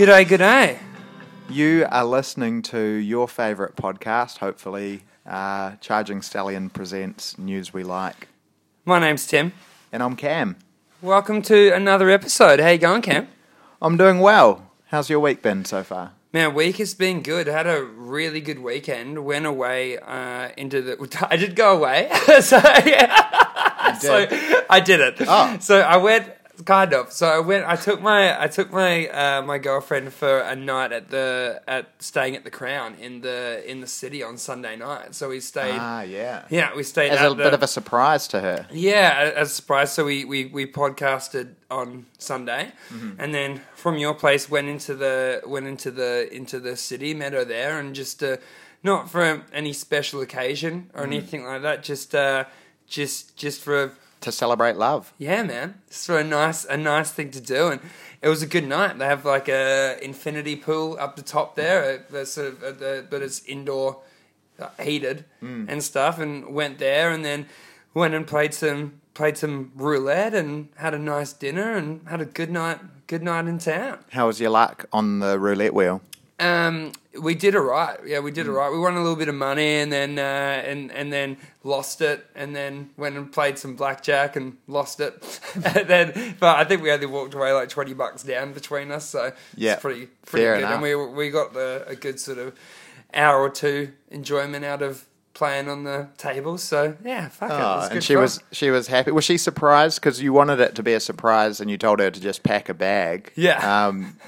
G'day, g'day. You are listening to your favourite podcast, hopefully. Uh, Charging Stallion presents News We Like. My name's Tim. And I'm Cam. Welcome to another episode. How you going, Cam? I'm doing well. How's your week been so far? Man, week has been good. I had a really good weekend. Went away uh, into the. I did go away, so yeah. so I did it. Oh. So I went kind of. So I went. I took my. I took my uh, my girlfriend for a night at the at staying at the Crown in the in the city on Sunday night. So we stayed. Ah, yeah. yeah, we stayed As a the, bit of a surprise to her. Yeah, as a surprise. So we, we, we podcasted on Sunday, and then from your place went into the went into the into the city, met her there, and just uh, not for any special occasion or anything like that. Just uh, just just for a, To celebrate love. yeah, man, for a nice a nice thing to do, and it was a good night. They have like a infinity pool up the top there, uh, that's sort of uh, the, but it's indoor, uh, heated and stuff. And went there, and then went and played some played some roulette, and had a nice dinner, and had a good night good night in town. How was your luck on the roulette wheel? Um, we did alright. Yeah, we did alright. We won a little bit of money, and then uh, and and then lost it, and then went and played some blackjack and lost it. and then, but I think we only walked away like twenty bucks down between us, so Yeah, it's pretty pretty fair good. enough. And we we got the, a good sort of hour or two enjoyment out of playing on the tables. So yeah, fuck it. Oh, It's and she fun. was she was happy. Was she surprised because you wanted it to be a surprise and you told her to just pack a bag? Yeah. Um,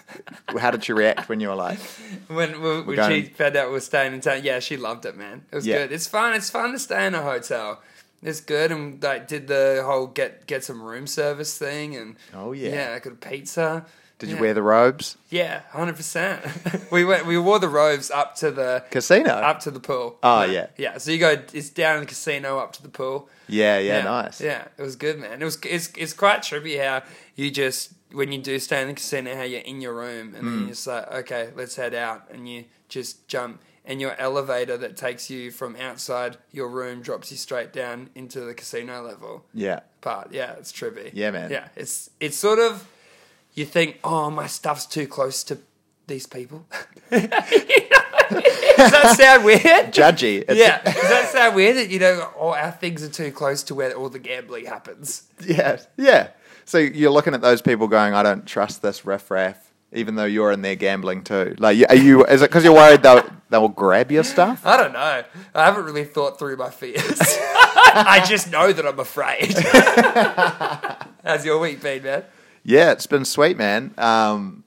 how did she react when you were like, when, when, when she found out we were staying in town, yeah, she loved it, man. It was Yeah. good. It's fun. It's fun to stay in a hotel. It's good, and like did the whole get get some room service thing, and Oh, yeah. yeah, I got a pizza. Did you Yeah. wear the robes? Yeah, hundred percent. We went. We wore the robes up to the Casino. up to the pool. Oh, yeah. yeah. So you go. It's down in the casino up to the pool. yeah, yeah, nice. Yeah, it was good, man. It was. It's it's quite trippy how you just when you do stay in the casino, how you're in your room and then Mm. you're just like, okay, let's head out, and you just jump. And your elevator that takes you from outside your room drops you straight down into the casino level Yeah. part. Yeah, it's trippy. Yeah, man. Yeah, it's it's sort of you think, oh, my stuff's too close to these people. Does that sound weird? Judgy. It's- Yeah, does that sound weird that you know all oh, our things are too close to where all the gambling happens? Yeah, yeah. So you're looking at those people going, I don't trust this riffraff, even though you're in there gambling too. Like, are you? Is it because you're worried they'll they'll grab your stuff? I don't know. I haven't really thought through my fears. I just know that I'm afraid. How's your week been, man? Yeah, it's been sweet, man. Um,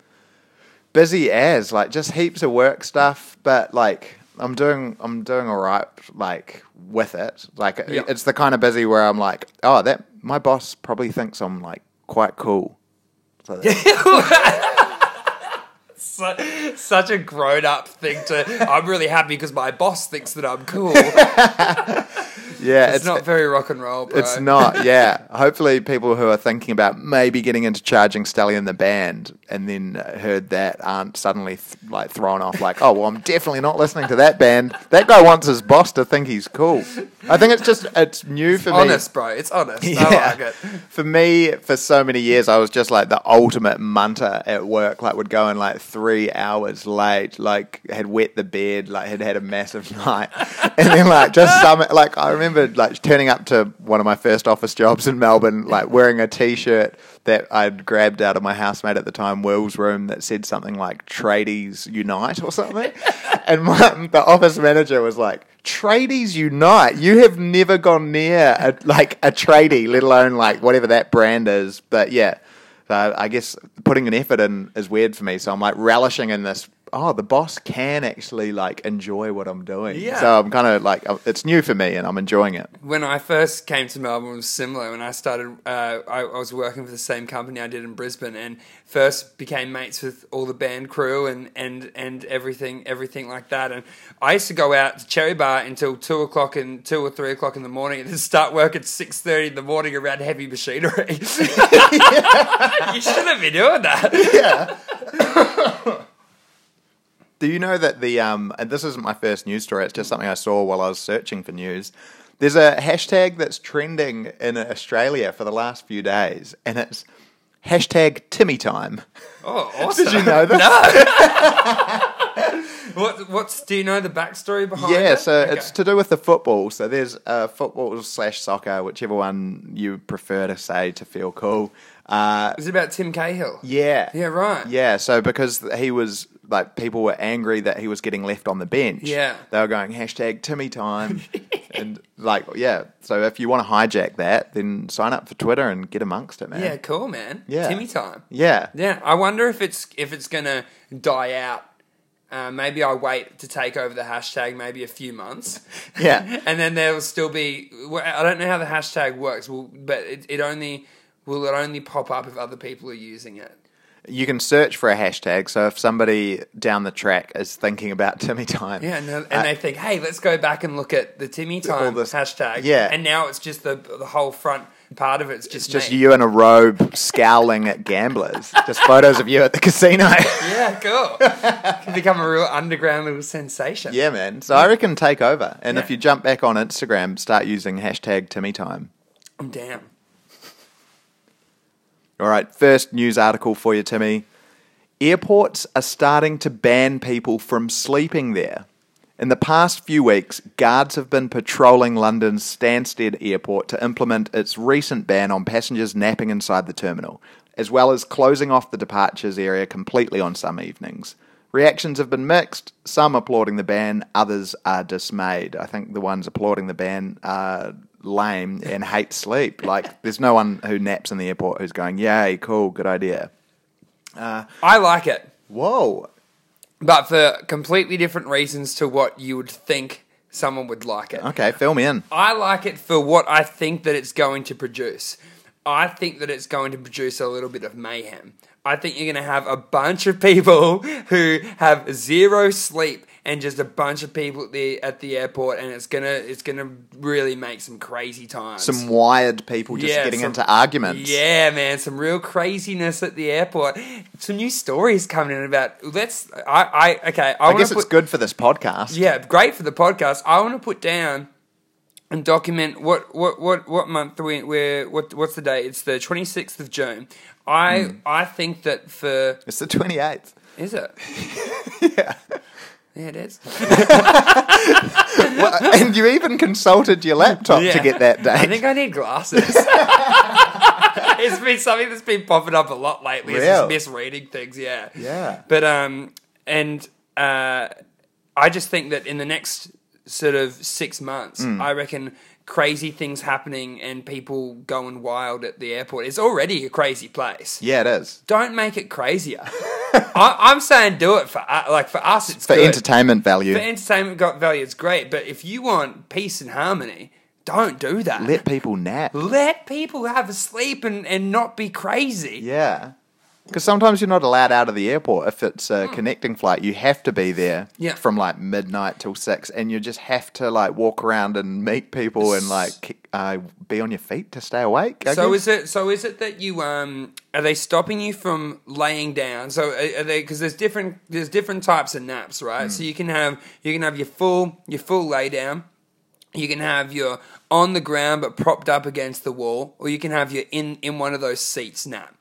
busy as like just heaps of work stuff, but like I'm doing I'm doing all right, like with it. Like Yeah. it's the kind of busy where I'm like, oh, that my boss probably thinks I'm like quite cool. So Such a grown up thing to. I'm really happy because my boss thinks that I'm cool. yeah, It's, not very rock and roll, bro. It's not, yeah. Hopefully, people who are thinking about maybe getting into Charging Stallion the band and then heard that aren't suddenly th- like thrown off, like, oh, well, I'm definitely not listening to that band. That guy wants his boss to think he's cool. I think it's just it's new for me. honest, bro. It's honest. I like it. For me, for so many years, I was just like the ultimate munter at work. Like, would go in like three hours late, like had wet the bed, like had had a massive night, and then like just some like I remember like turning up to one of my first office jobs in Melbourne, like wearing a t-shirt that I'd grabbed out of my housemate at the time, Will's room, that said something like "Tradies Unite" or something, and my, the office manager was like. Tradies Unite. You have never gone near a, like a tradie, let alone like whatever that brand is. But yeah, so I guess putting an effort in is weird for me. So I'm like relishing in this. Oh, the boss can actually like enjoy what I'm doing. Yeah. So I'm kind of like it's new for me and I'm enjoying it. when I first came to Melbourne it was similar. When I started, uh, I, I was working for the same company I did in Brisbane, and first became mates with all the band crew and and and everything everything like that. And I used to go out to Cherry Bar until two o'clock and two or three o'clock in the morning, and then start work at six thirty in the morning around heavy machinery. you shouldn't be doing that. Do you know that the um and this isn't my first news story, it's just something I saw while I was searching for news. There's a hashtag that's trending in Australia for the last few days and it's hashtag Timmy time. Oh, awesome! Did you know that? No. what? What's? Do you know the backstory behind it? Yeah, so Okay. it's to do with the football. So there's uh, football slash soccer, whichever one you prefer to say to feel cool. Uh, Is it about Tim Cahill? yeah, Yeah, right. Yeah, so because he was like people were angry that he was getting left on the bench. Yeah. they were going hashtag Timmy time, and like yeah. So if you want to hijack that, then sign up for Twitter and get amongst it, man. Yeah, cool, man. Yeah. Timmy time. yeah, Yeah, I wonder if it's if it's gonna die out. Uh, maybe I wait to take over the hashtag maybe a few months. Yeah. and then there will still be. I don't know how the hashtag works, but it, it only will it only pop up if other people are using it. You can search for a hashtag. So if somebody down the track is thinking about Timmy time, Yeah, and, and Uh, they think, hey, let's go back and look at the Timmy time this- hashtag. yeah. and now it's just the the whole front part of it's just it's just me. you in a robe scowling at gamblers. just photos of you at the casino. Yeah, cool. Can become a real underground little sensation. yeah, man. So I reckon take over. And if you jump back on Instagram, start using hashtag Timmy time. I'm down. All right, first news article for you, Timmy. Airports are starting to ban people from sleeping there. In the past few weeks, guards have been patrolling London's Stansted Airport to implement its recent ban on passengers napping inside the terminal, as well as closing off the departures area completely on some evenings. Reactions have been mixed, some applauding the ban, others are dismayed. I think the ones applauding the ban are lame and hate sleep. Like, there's no one who naps in the airport who's going, Yay, cool, good idea. Uh, I like it. Whoa. but for completely different reasons to what you would think someone would like it. Okay, fill me in. I like it for what I think that it's going to produce. I think that it's going to produce a little bit of mayhem. I think you're going to have a bunch of people who have zero sleep and just a bunch of people at the at the airport, and it's gonna it's gonna really make some crazy times. Some wired people just Yeah, getting some- into arguments. Yeah, man, some real craziness at the airport. Some new stories coming in about. Let's. I. I. Okay. I, I wanna guess put, it's good for this podcast. Yeah, great for the podcast. I want to put down and document what what what what month we we're what what's the date? It's the twenty sixth of June. I Hmm. I think that for It's the 28th. is it yeah. Yeah it is. Well, and you even consulted your laptop to get that date. I think I need glasses. it's been something that's been popping up a lot lately. It's Real. just misreading things. Yeah. Yeah. But um, and uh, I just think that in the next sort of six months, Hmm. I reckon crazy things happening and people going wild at the airport. It's already a crazy place. yeah, it is. Don't make it crazier. I, I'm saying do it for uh, like for us. It's For good. entertainment value. For entertainment got value, it's great. But if you want peace and harmony, don't do that. Let people nap. Let people have a sleep and, and not be crazy. Yeah. Because sometimes you're not allowed out of the airport if it's a connecting flight. You have to be there Hmm. Yeah. from like midnight till six, and you just have to like walk around and meet people and like uh, be on your feet to stay awake. I So guess. is it? So is it that you um are they stopping you from laying down? So are, are they because there's different there's different types of naps, right? So you can have you can have your full your full lay down. You can have your on the ground but propped up against the wall, or you can have your in in one of those seats nap,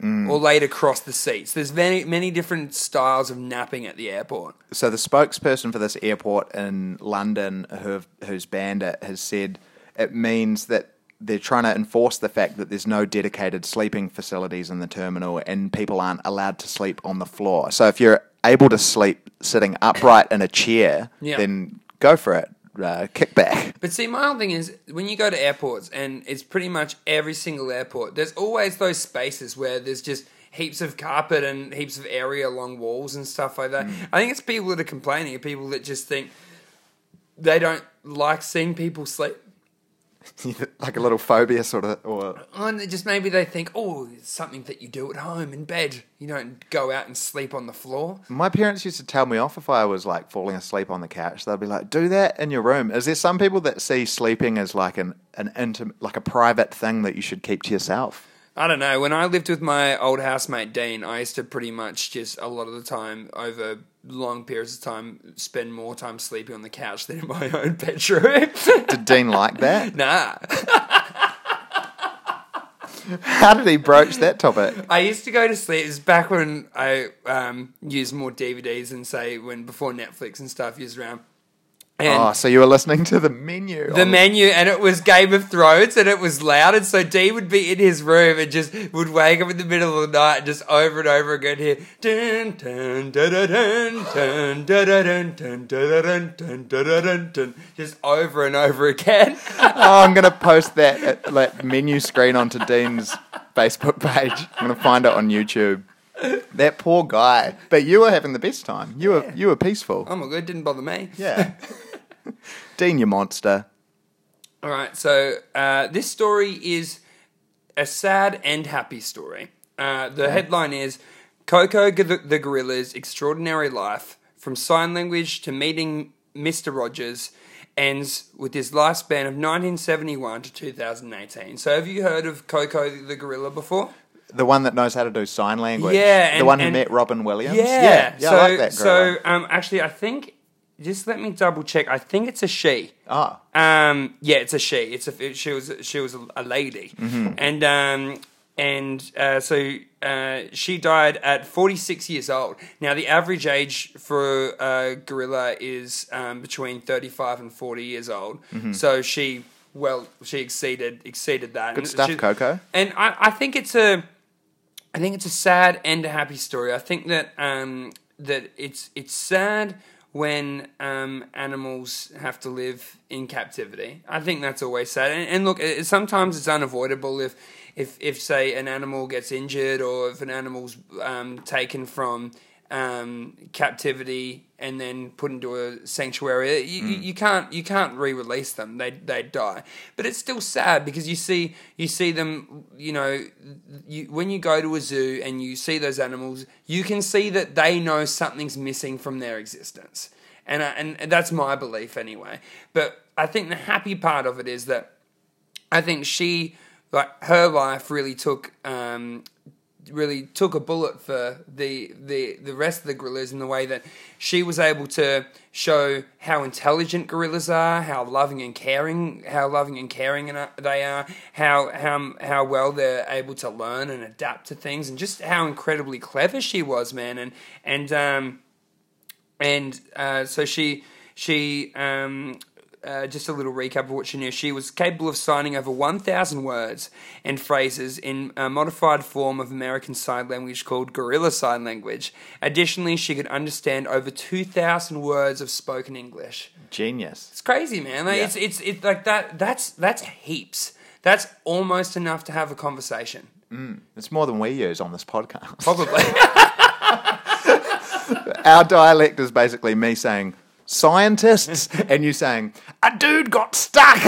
Mm. or laid across the seats. There's many many different styles of napping at the airport. So the spokesperson for this airport in London, who who's banned it, has said it means that they're trying to enforce the fact that there's no dedicated sleeping facilities in the terminal, and people aren't allowed to sleep on the floor. So if you're able to sleep sitting upright in a chair, Yeah. then go for it. Uh, kick back. But see, my whole thing is when you go to airports, and it's pretty much every single airport, there's always those spaces where there's just heaps of carpet and heaps of area along walls and stuff like that. I think it's people that are complaining, people that just think they don't like seeing people sleep. like a little phobia, sort of, or And just maybe they think, oh, it's something that you do at home in bed. You don't go out and sleep on the floor. My parents used to tell me off if I was like falling asleep on the couch. They'd be like, "Do that in your room." Is there some people that see sleeping as like an an intimate, like a private thing that you should keep to yourself? I don't know. When I lived with my old housemate Dean, I used to pretty much just a lot of the time, over long periods of time, spend more time sleeping on the couch than in my own bedroom. Did Dean like that? nah. How did he broach that topic? I used to go to sleep. It was back when I um, used more DVDs and say when before Netflix and stuff used around. And oh, so you were listening to the menu. the menu, and it was Game of Thrones, and it was loud, and so Dee would be in his room and just would wake up in the middle of the night and just over and over again hear dun dun dun dun dun dun dun dun just over and over again. Oh, I'm going to post that, uh, that menu screen onto Dean's Facebook page. I'm going to find it on YouTube. That poor guy. But you were having the best time. You were you were peaceful. Oh my god, it didn't bother me. Yeah. Dean, you monster. All right, so uh, this story is a sad and happy story. Uh, the headline is Koko G- the Gorilla's Extraordinary Life From Sign Language to Meeting Mr. Rogers ends with his lifespan of 1971 to 2018. So, have you heard of Koko the Gorilla before? The one that knows how to do sign language. Yeah, the one who and- met Robin Williams. Yeah, yeah, yeah so, I like. So, um, actually, I think, just let me double check. I think it's a she. oh, Um, yeah, it's a she. It's a it- she was she was a, a lady, Mm-hmm. and um, and uh, so uh, she died at forty six years old. Now the average age for a gorilla is um, between thirty five and forty years old. So she well she exceeded exceeded that. Mm-hmm. Good And stuff, she- Koko. And I, I think it's a I think it's a sad and a happy story. I think that um, that it's it's sad when um, animals have to live in captivity. I think that's always sad. And, and look, it, sometimes it's unavoidable if if if say an animal gets injured or if an animal's um, taken from um, captivity and then put into a sanctuary. You, you- you can't you can't re-release them. They they die. But it's still sad because you see you see them. You know, you, when you go to a zoo and you see those animals, you can see that they know something's missing from their existence. And, I, and and that's my belief anyway. But I think the happy part of it is that I think she, like her life, really took um, really took a bullet for the, the the rest of the gorillas in the way that she was able to show how intelligent gorillas are, how loving and caring, how loving and caring and- they are, how how how well they're able to learn and adapt to things, and just how incredibly clever she was, man. And and um, and uh, so she she um, uh, just a little recap of what she knew. She was capable of signing over 1,000 words and phrases in a modified form of American Sign Language called Gorilla Sign Language. Additionally, she could understand over 2,000 words of spoken English. genius. It's crazy, man. Like, Yeah. It's it's it's like that. That's that's heaps. That's almost enough to have a conversation. It's more than we use on this podcast. Probably. Our dialect is basically me saying scientists and you saying a dude got stuck.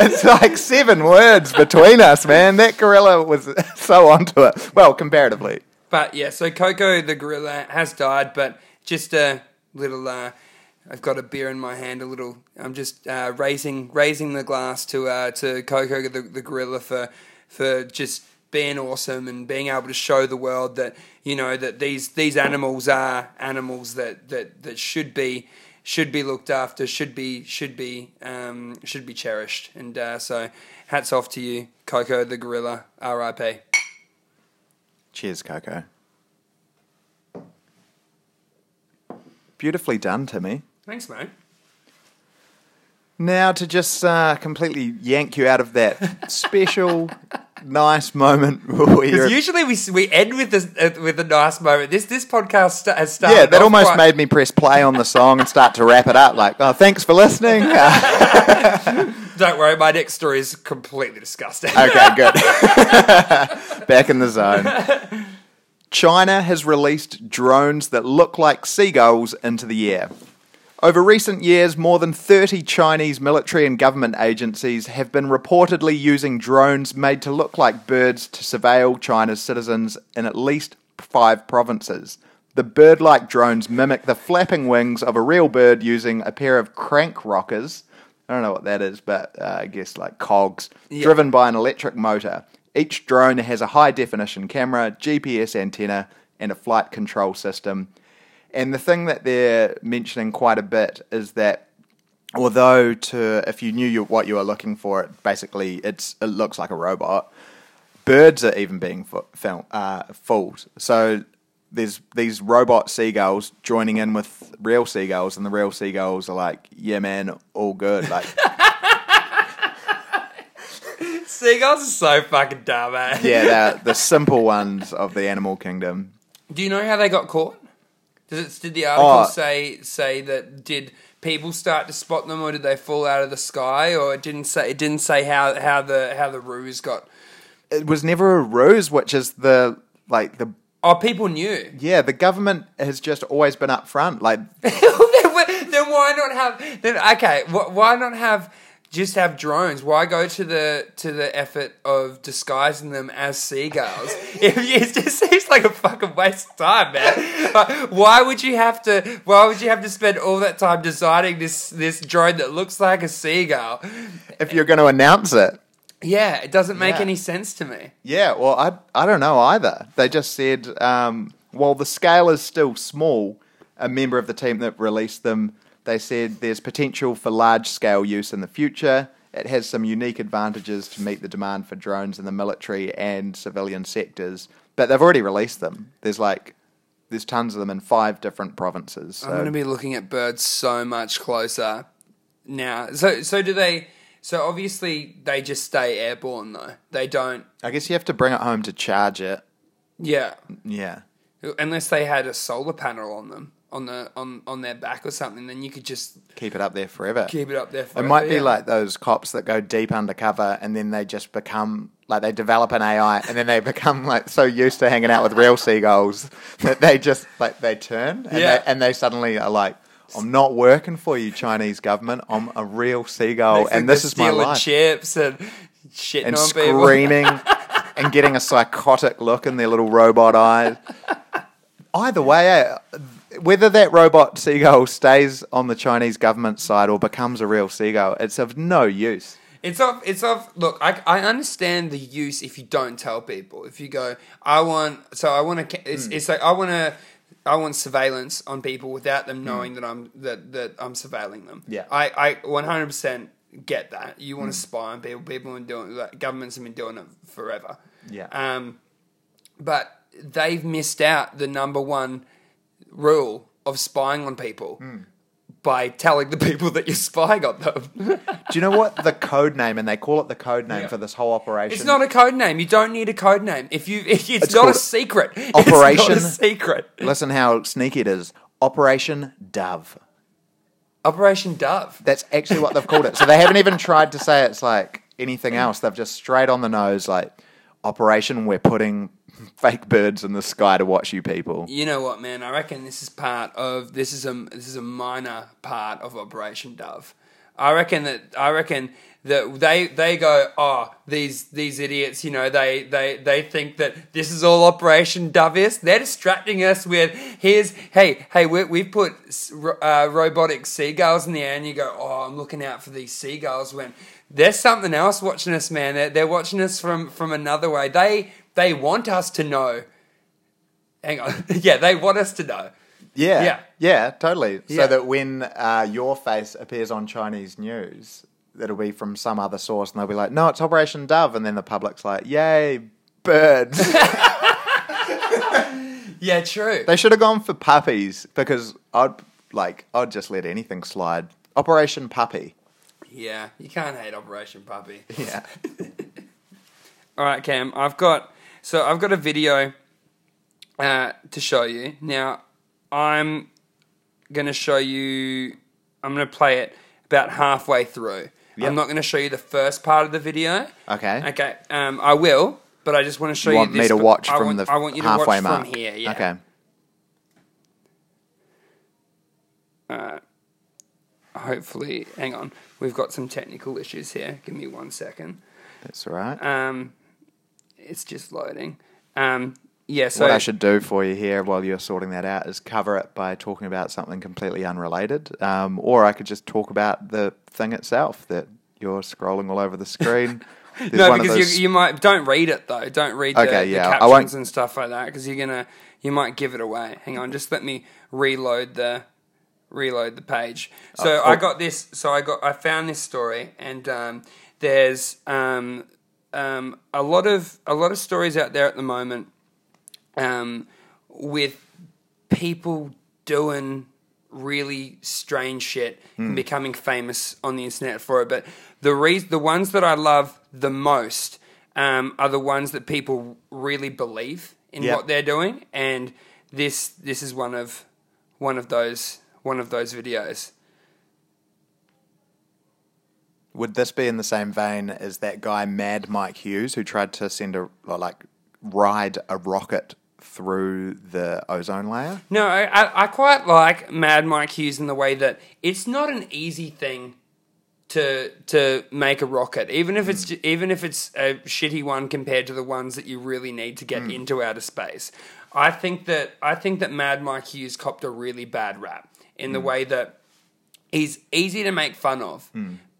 it's like seven words between us, man. That gorilla was so onto it. Well, comparatively. But yeah, so Koko the gorilla has died, but just a little. Uh, I've got a beer in my hand. A little. I'm just uh, raising raising the glass to uh, to Koko the, the gorilla for for just being awesome and being able to show the world that you know that these these animals are animals that that that should be should be looked after, should be should be um, should be cherished. And uh, so, hats off to you, Koko the gorilla. R.I.P. Cheers, Koko. Beautifully done, Timmy. Thanks, mate. Now to just uh, completely yank you out of that special, nice moment Because usually we we end with this uh, with a nice moment. This this podcast sta- has started. Yeah, that almost quite- made me press play on the song and start to wrap it up. Like, oh, thanks for listening. Uh, Don't worry, my next story is completely disgusting. okay, good. Back in the zone. China has released drones that look like seagulls into the air. Over recent years, more than 30 Chinese military and government agencies have been reportedly using drones made to look like birds to surveil China's citizens in at least five provinces. The bird like drones mimic the flapping wings of a real bird using a pair of crank rockers. I don't know what that is, but uh, I guess like cogs, driven by an electric motor. Each drone has a high definition camera, GPS antenna, and a flight control system. And the thing that they're mentioning quite a bit is that although to if you knew you, what you were looking for, it basically it's it looks like a robot. Birds are even being fo- fil- uh, fooled. So there's these robot seagulls joining in with real seagulls, and the real seagulls are like, "Yeah, man, all good." Like, Seagulls are so fucking dumb, eh? yeah, they're the simple ones of the animal kingdom. Do you know how they got caught? Does it, did the article Oh. say say that did people start to spot them, or did they fall out of the sky, or it didn't say it didn't say how how the how the ruse got? It was never a ruse, which is the like the Oh, people knew. yeah the government has just always been upfront. Like, then, why not have then okay why not have just have drones. Why go to the to the effort of disguising them as seagulls? It, it just seems like a fucking waste of time man. Like, why would you have to why would you have to spend all that time designing this this drone that looks like a seagull? If you're going to announce it, yeah it doesn't make Yeah. any sense to me. Yeah, well, I I don't know either. They just said, um, while the scale is still small, a member of the team that released them, they said there's potential for large scale use in the future. It has some unique advantages to meet the demand for drones in the military and civilian sectors, but they've already released them. There's like there's tons of them in five different provinces. So I'm going to be looking at birds so much closer now. So, so do they? So obviously they just stay airborne though. They don't. I guess you have to bring it home to charge it. Yeah, Yeah. unless they had a solar panel on them on the on on their back or something, then you could just Keep it up there forever. keep it up there. It might be yeah. like those cops that go deep undercover and then they just become like they develop an AI and then they become like so used to hanging out with real seagulls that they just like they turn and, Yeah. they, and they suddenly are like, I'm not working for you, Chinese government. I'm a real seagull and this is my stealing life. Chips and shitting and screaming and getting a psychotic look in their little robot eyes. Either way, whether that robot seagull stays on the Chinese government side or becomes a real seagull, it's of no use. It's of it's of look. I I understand the use if you don't tell people. If you go, I want so I want to. It's, hmm. it's like I want to. I want surveillance on people without them hmm. knowing that I'm that that I'm surveilling them. Yeah. I I 100 percent get that. You want to hmm. spy on people. People have been doing like, governments have been doing it forever. Yeah. Um, but they've missed out the number one rule of spying on people hmm. by telling the people that you're spying on them. Do you know what the code name and they call it the code name Yeah. for this whole operation? It's not a code name. You don't need a code name. If you, if it's, It's not a called secret. It's Operation- not a secret. Listen how sneaky it is. Operation Dove. Operation Dove. That's actually what they've called it. So they haven't even tried to say it's like anything mm. else. They've just straight on the nose like Operation we're putting fake birds in the sky to watch you people. You know what, man? I reckon this is part of this is a this is a minor part of Operation Dove. I reckon that I reckon that they they go, oh, these these idiots, you know, they they they think that this is all Operation Dove is. They're distracting us with here's hey hey we we've put uh, robotic seagulls in the air, and you go, oh, I'm looking out for these seagulls when there's something else watching us, man. They're, they're watching us from from another way. They they want us to know. Hang on, yeah, they want us to know. Yeah. Yeah. Yeah, totally. Yeah. So that when uh, your face appears on Chinese news, it'll be from some other source and they'll be like, no, it's Operation Dove. And then the public's like, yay, birds. Yeah, true. they should have gone for puppies because I'd like, I'd just let anything slide. Operation Puppy. Yeah, you can't hate Operation Puppy. Yeah. All right, Cam, I've got so I've got a video uh, to show you. Now, I'm gonna show you. I'm gonna play it about halfway through. Yep. I'm not gonna show you the first part of the video. Okay. Okay. Um, I will, but I just want to show You want you. me to watch I from want, the I want you to halfway watch mark? from here. Yeah. Okay. Hopefully, hang on. We've got some technical issues here. Give me one second. That's all right. Um, it's just loading. Um, yeah. So what I should do for you here while you're sorting that out is cover it by talking about something completely unrelated. Um, or I could just talk about the thing itself that you're scrolling all over the screen. No, because those- you, you might don't read it though. Don't read the, Okay, the yeah, I captions won't- and stuff like that because you're gonna you might give it away. Hang on, just let me reload the reload the page. So I got this. So I got I found this story, and um, there's um, um, a lot of a lot of stories out there at the moment um, with people doing really strange shit and becoming famous on the internet for it. But the re- the ones that I love the most um, are the ones that people really believe in Yep. what they're doing, and this this is one of one of those one of those videos. Would this be in the same vein as that guy Mad Mike Hughes who tried to send a like ride a rocket through the ozone layer? No, I, I, quite like Mad Mike Hughes in the way that it's not an easy thing to to make a rocket, even if it's mm. even if it's a shitty one compared to the ones that you really need to get mm. into outer space. I think that I think that Mad Mike Hughes copped a really bad rap in the mm. way that he's easy to make fun of,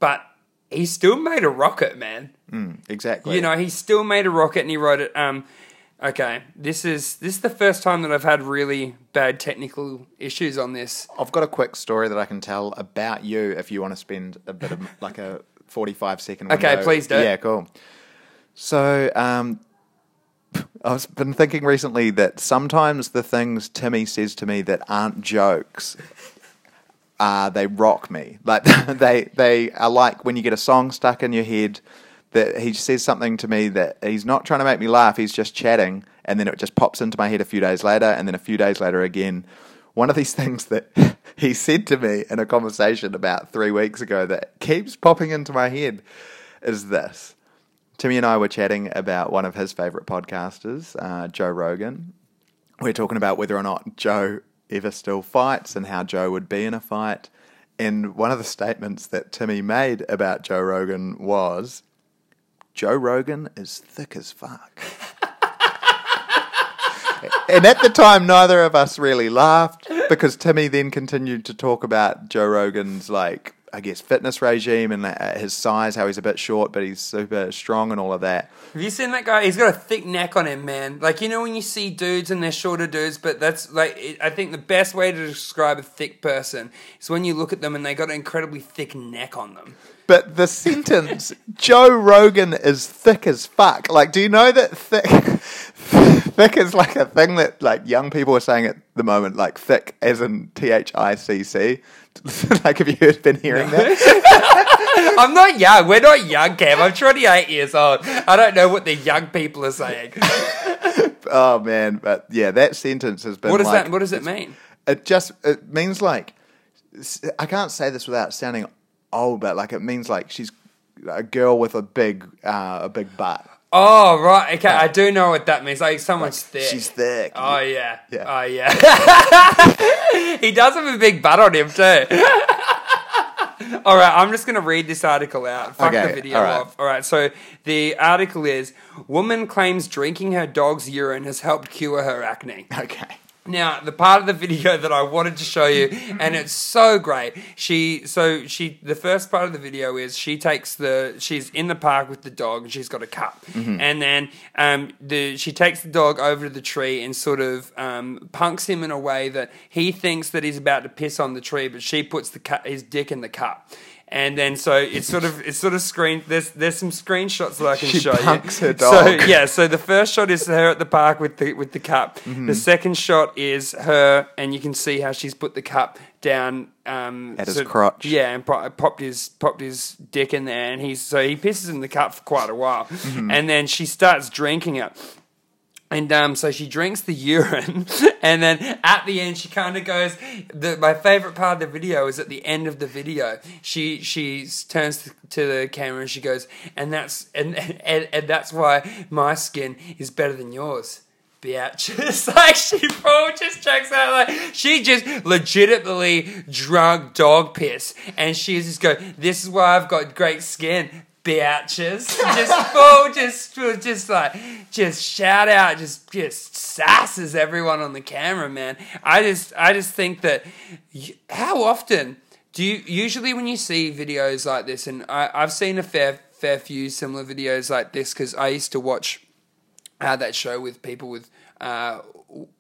but he still made a rocket, man. Exactly. You know, he still made a rocket and he wrote it. Um, okay, this is this is the first time that I've had really bad technical issues on this. I've got a quick story that I can tell about you if you want to spend a bit of like a 45 second Okay, please do. Yeah, cool. So, um, I've been thinking recently that sometimes the things Timmy says to me that aren't jokes, uh, they rock me. Like they they are like when you get a song stuck in your head that he says something to me that he's not trying to make me laugh, he's just chatting, and then it just pops into my head a few days later, and then a few days later again. One of these things that he said to me in a conversation about three weeks ago that keeps popping into my head is this. Timmy and I were chatting about one of his favorite podcasters, uh, Joe Rogan. We're talking about whether or not Joe ever still fights and how Joe would be in a fight. And one of the statements that Timmy made about Joe Rogan was Joe Rogan is thick as fuck. and at the time, neither of us really laughed because Timmy then continued to talk about Joe Rogan's, like, I guess, fitness regime and uh, his size, how he's a bit short, but he's super strong and all of that. Have you seen that guy? He's got a thick neck on him, man. Like you know when you see dudes and they're shorter dudes, but that's like I think the best way to describe a thick person is when you look at them and they got an incredibly thick neck on them. But the sentence, Joe Rogan is thick as fuck. Like, do you know that thick, thick is like a thing that like young people are saying at the moment, like thick as in T H I C C. like, have you heard, been hearing that? I'm not young. We're not young, Cam. I'm 28 years old. I don't know what the young people are saying. oh man, but yeah, that sentence has been. What does like, that? What does it mean? It just it means like I can't say this without sounding old, but like it means like she's a girl with a big uh, a big butt. Oh right, okay. I do know what that means. Like someone's thick. She's thick. Oh yeah. Yeah. Oh yeah. he does have a big butt on him too. all right, I'm just gonna read this article out. Fuck Okay, the video all right. off. All right, so the article is: Woman claims drinking her dog's urine has helped cure her acne. Okay. Now, the part of the video that I wanted to show you, and it's so great. She, so she, the first part of the video is she takes the, she's in the park with the dog, and she's got a cup, and then um, the she takes the dog over to the tree and sort of um, punks him in a way that he thinks that he's about to piss on the tree, but she puts the cu- his dick in the cup. And then so it's sort of it's sort of screen there's there's some screenshots that I can She show punks you. her dog. So yeah, so the first shot is her at the park with the with the cup. Mm-hmm. The second shot is her, and you can see how she's put the cup down um, At his so- crotch. Yeah, and po- popped his popped his dick in there, and he's so he pisses in the cup for quite a while, Mm-hmm. and then she starts drinking it. And um, so she drinks the urine, and then at the end she kind of goes. The, my favorite part of the video is at the end of the video. She she turns to the camera and she goes, and that's and and, and that's why my skin is better than yours. Bitch, like she probably just checks out like she just legitimately drunk dog piss, and she's just go. This is why I've got great skin, bitches. Just full, just just like just shout out, just just sasses everyone on the camera, man. I just I just think that y- how often do you usually when you see videos like this, and I, I've seen a fair fair few similar videos like this because I used to watch uh, that show with people with uh,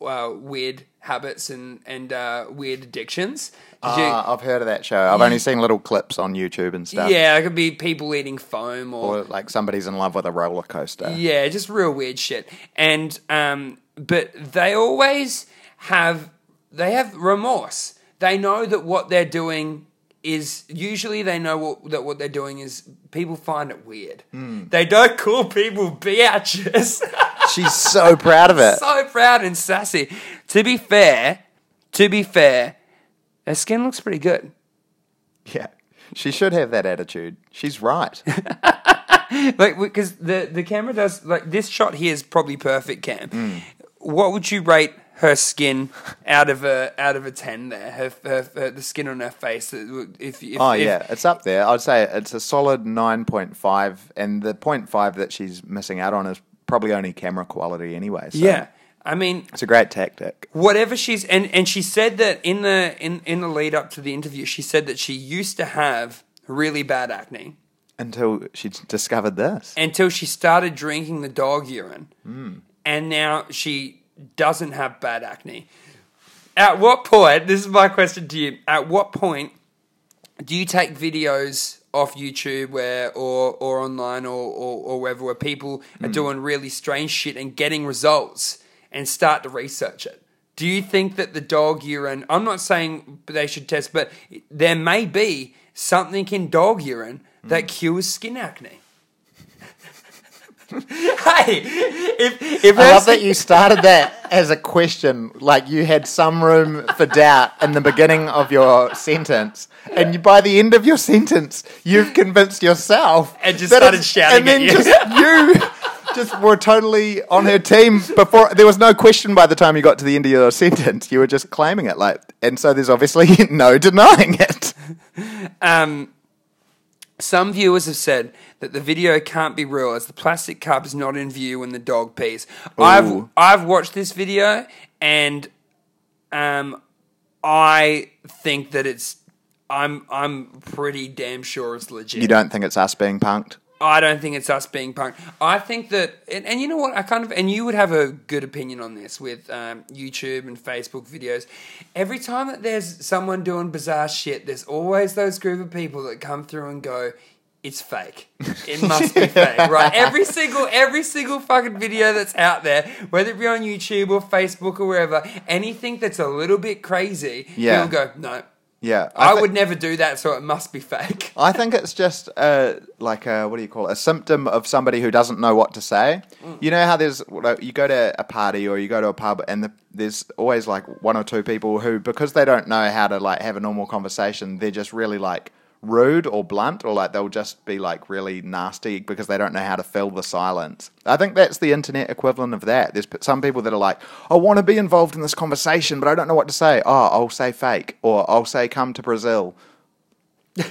uh, weird habits and and uh, weird addictions. Did you- Ah, I've heard of that show. I've only seen little clips on YouTube and stuff. yeah, it could be people eating foam or Or like somebody's in love with a roller coaster. Yeah, just real weird shit. And um, but they always have they have remorse. They know that what they're doing is usually they know what, that what they're doing is people find it weird. Hmm. They don't call people biatches. She's so proud of it. so proud and sassy. To be fair, to be fair, her skin looks pretty good. yeah. She should have that attitude. She's right. like because the the camera does like this shot here is probably perfect cam hmm. what would you rate her skin out of a out of a 10 there her, her, her the skin on her face if, if Oh if- yeah, it's up there. I'd say it's a solid nine point five, and the 0.5 that she's missing out on is probably only camera quality anyway. So yeah i mean it's a great tactic. whatever she's and and she said that in the in in the lead up to the interview she said that she used to have really bad acne Until she discovered this. until she started drinking the dog urine. Hmm. And now she doesn't have bad acne. At what point, this is my question to you, at what point do you take videos off YouTube where or or online or, or, or wherever where people are Hmm. doing really strange shit and getting results and start to research it? Do you think that the dog urine I'm not saying they should test, but there may be something in dog urine that cures skin acne? hey, if if I love that you started that as a question, like you had some room for doubt in the beginning of your sentence, and you, by the end of your sentence, you've convinced yourself And just started shouting and then you. just you just were totally on her team before. There was no question by the time you got to the end of your sentence. You were just claiming it, like, and so there's obviously no denying it. Um, some viewers have said that the video can't be real as the plastic cup is not in view when the dog pees. I've I've watched this video and um, I think that it's I'm I'm pretty damn sure it's legit. You don't think it's us being punked? I don't think it's us being punked. I think that, and, and you know what? I kind of, and you would have a good opinion on this with um, YouTube and Facebook videos. Every time that there's someone doing bizarre shit, there's always those group of people that come through and go, "It's fake. It must be fake." Right? Every single, every single fucking video that's out there, whether it be on YouTube or Facebook or wherever, anything that's a little bit crazy, Yeah. will go, "No." Yeah, I, thi- would never do that, so it must be fake. I think it's just uh, like a, what do you call it? A symptom of somebody who doesn't know what to say. You know how there's you go to a party or you go to a pub and the, there's always like one or two people who because they don't know how to like have a normal conversation, they're just really like rude or blunt or like they'll just be like really nasty because they don't know how to fill the silence. I think that's the internet equivalent of that. There's some people that are like, I want to be involved in this conversation, but I don't know what to say. Oh, I'll say fake or I'll say come to Brazil.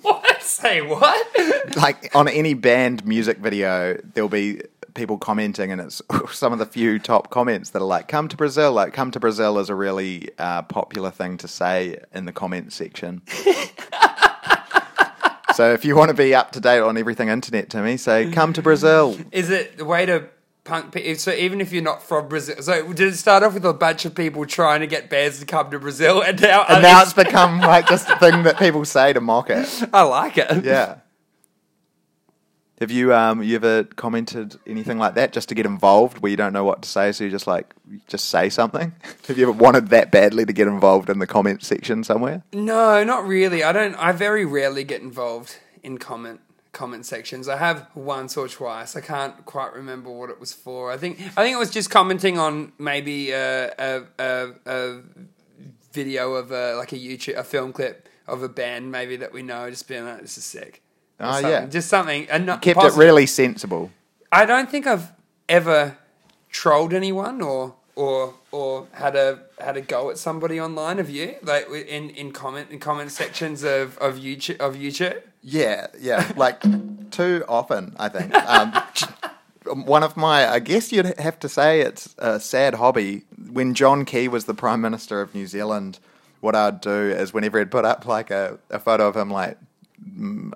What? Say what? like on any band music video, there'll be people commenting, and it's some of the few top comments that are like, "Come to Brazil." Like, "Come to Brazil" is a really uh, popular thing to say in the comment section. so, if you want to be up to date on everything internet, to me, say, "Come to Brazil." Is it the way to punk people? So even if you're not from Brazil, so did it start off with a bunch of people trying to get bands to come to Brazil, and now And now it's become like just a thing that people say to mock it. I like it. Yeah. Have you um you ever commented anything like that just to get involved where you don't know what to say, so you just like just say something? Have you ever wanted that badly to get involved in the comment section somewhere? No, not really. I don't. I very rarely get involved in comment comment sections. I have once or twice. I can't quite remember what it was for. I think I think it was just commenting on maybe a a, a, a video of a like a YouTube a film clip of a band maybe that we know, just being like, "This is sick." Oh, yeah. just something. And not Kept positive. it really sensible. I don't think I've ever trolled anyone or or or had a had a go at somebody online. of you? Like in in comment in comment sections of of YouTube of YouTube. Yeah, yeah, like too often, I think. Um, one of my, I guess you'd have to say it's a sad hobby. When John Key was the Prime Minister of New Zealand, what I'd do is whenever he'd put up like a, a photo of him like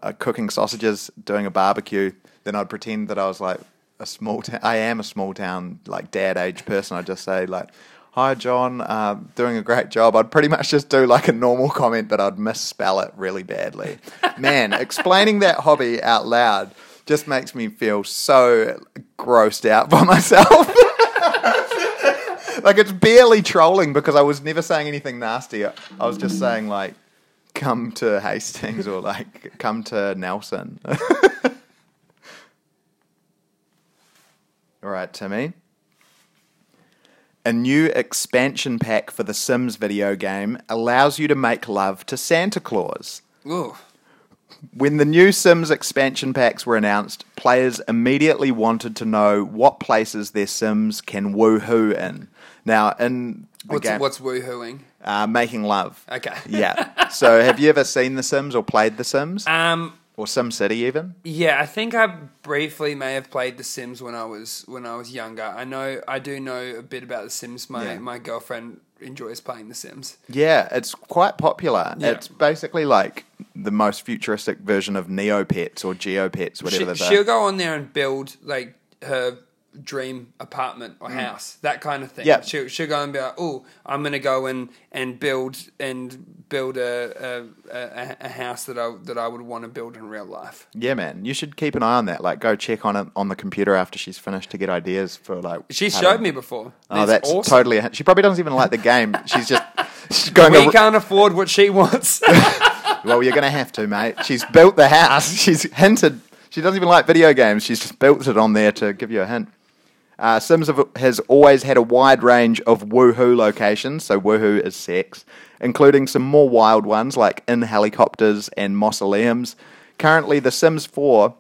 uh, cooking sausages, doing a barbecue, then I'd pretend that I was like a small town. I am a small town like dad age person. I'd just say like, "Hi, John, uh, doing a great job." I'd pretty much just do like a normal comment, but I'd misspell it really badly. Man, explaining that hobby out loud just makes me feel so grossed out by myself. like it's barely trolling because I was never saying anything nasty. I was just saying like, "Come to Hastings" or like, "Come to Nelson." All right, Timmy. A new expansion pack for the Sims video game allows you to make love to Santa Claus. Ooh. When the new Sims expansion packs were announced, players immediately wanted to know what places their Sims can woohoo in. Now, in the What's, game, what's woohooing? Uh, making love. Okay. Yeah. so, have you ever seen The Sims or played The Sims Um, or Sim City even? Yeah, I think I briefly may have played The Sims when I was when I was younger. I know I do know a bit about The Sims. My Yeah. my girlfriend enjoys playing The Sims. Yeah, it's quite popular. Yeah. It's basically like the most futuristic version of Neopets or Geopets, whatever She, she'll go on there and build like her dream apartment or house, that kind of thing. Mm. Yeah. she'll she'll go and be like, "Oh, I'm gonna go and and build and build a a, a, house that I that I would want to build in real life." Yeah, man, you should keep an eye on that. Like, go check on it on the computer after she's finished to get ideas for like. She showed to- me before. Oh, It's that's awesome. totally. She probably doesn't even like the game. She's just she's going. We to, can't afford what she wants. well, you're going to have to, mate. She's built the house. She's hinted. She doesn't even like video games. She's just built it on there to give you a hint. Uh, Sims have, has always had a wide range of woohoo locations, so woohoo is sex, including some more wild ones like in helicopters and mausoleums. Currently, The Sims 4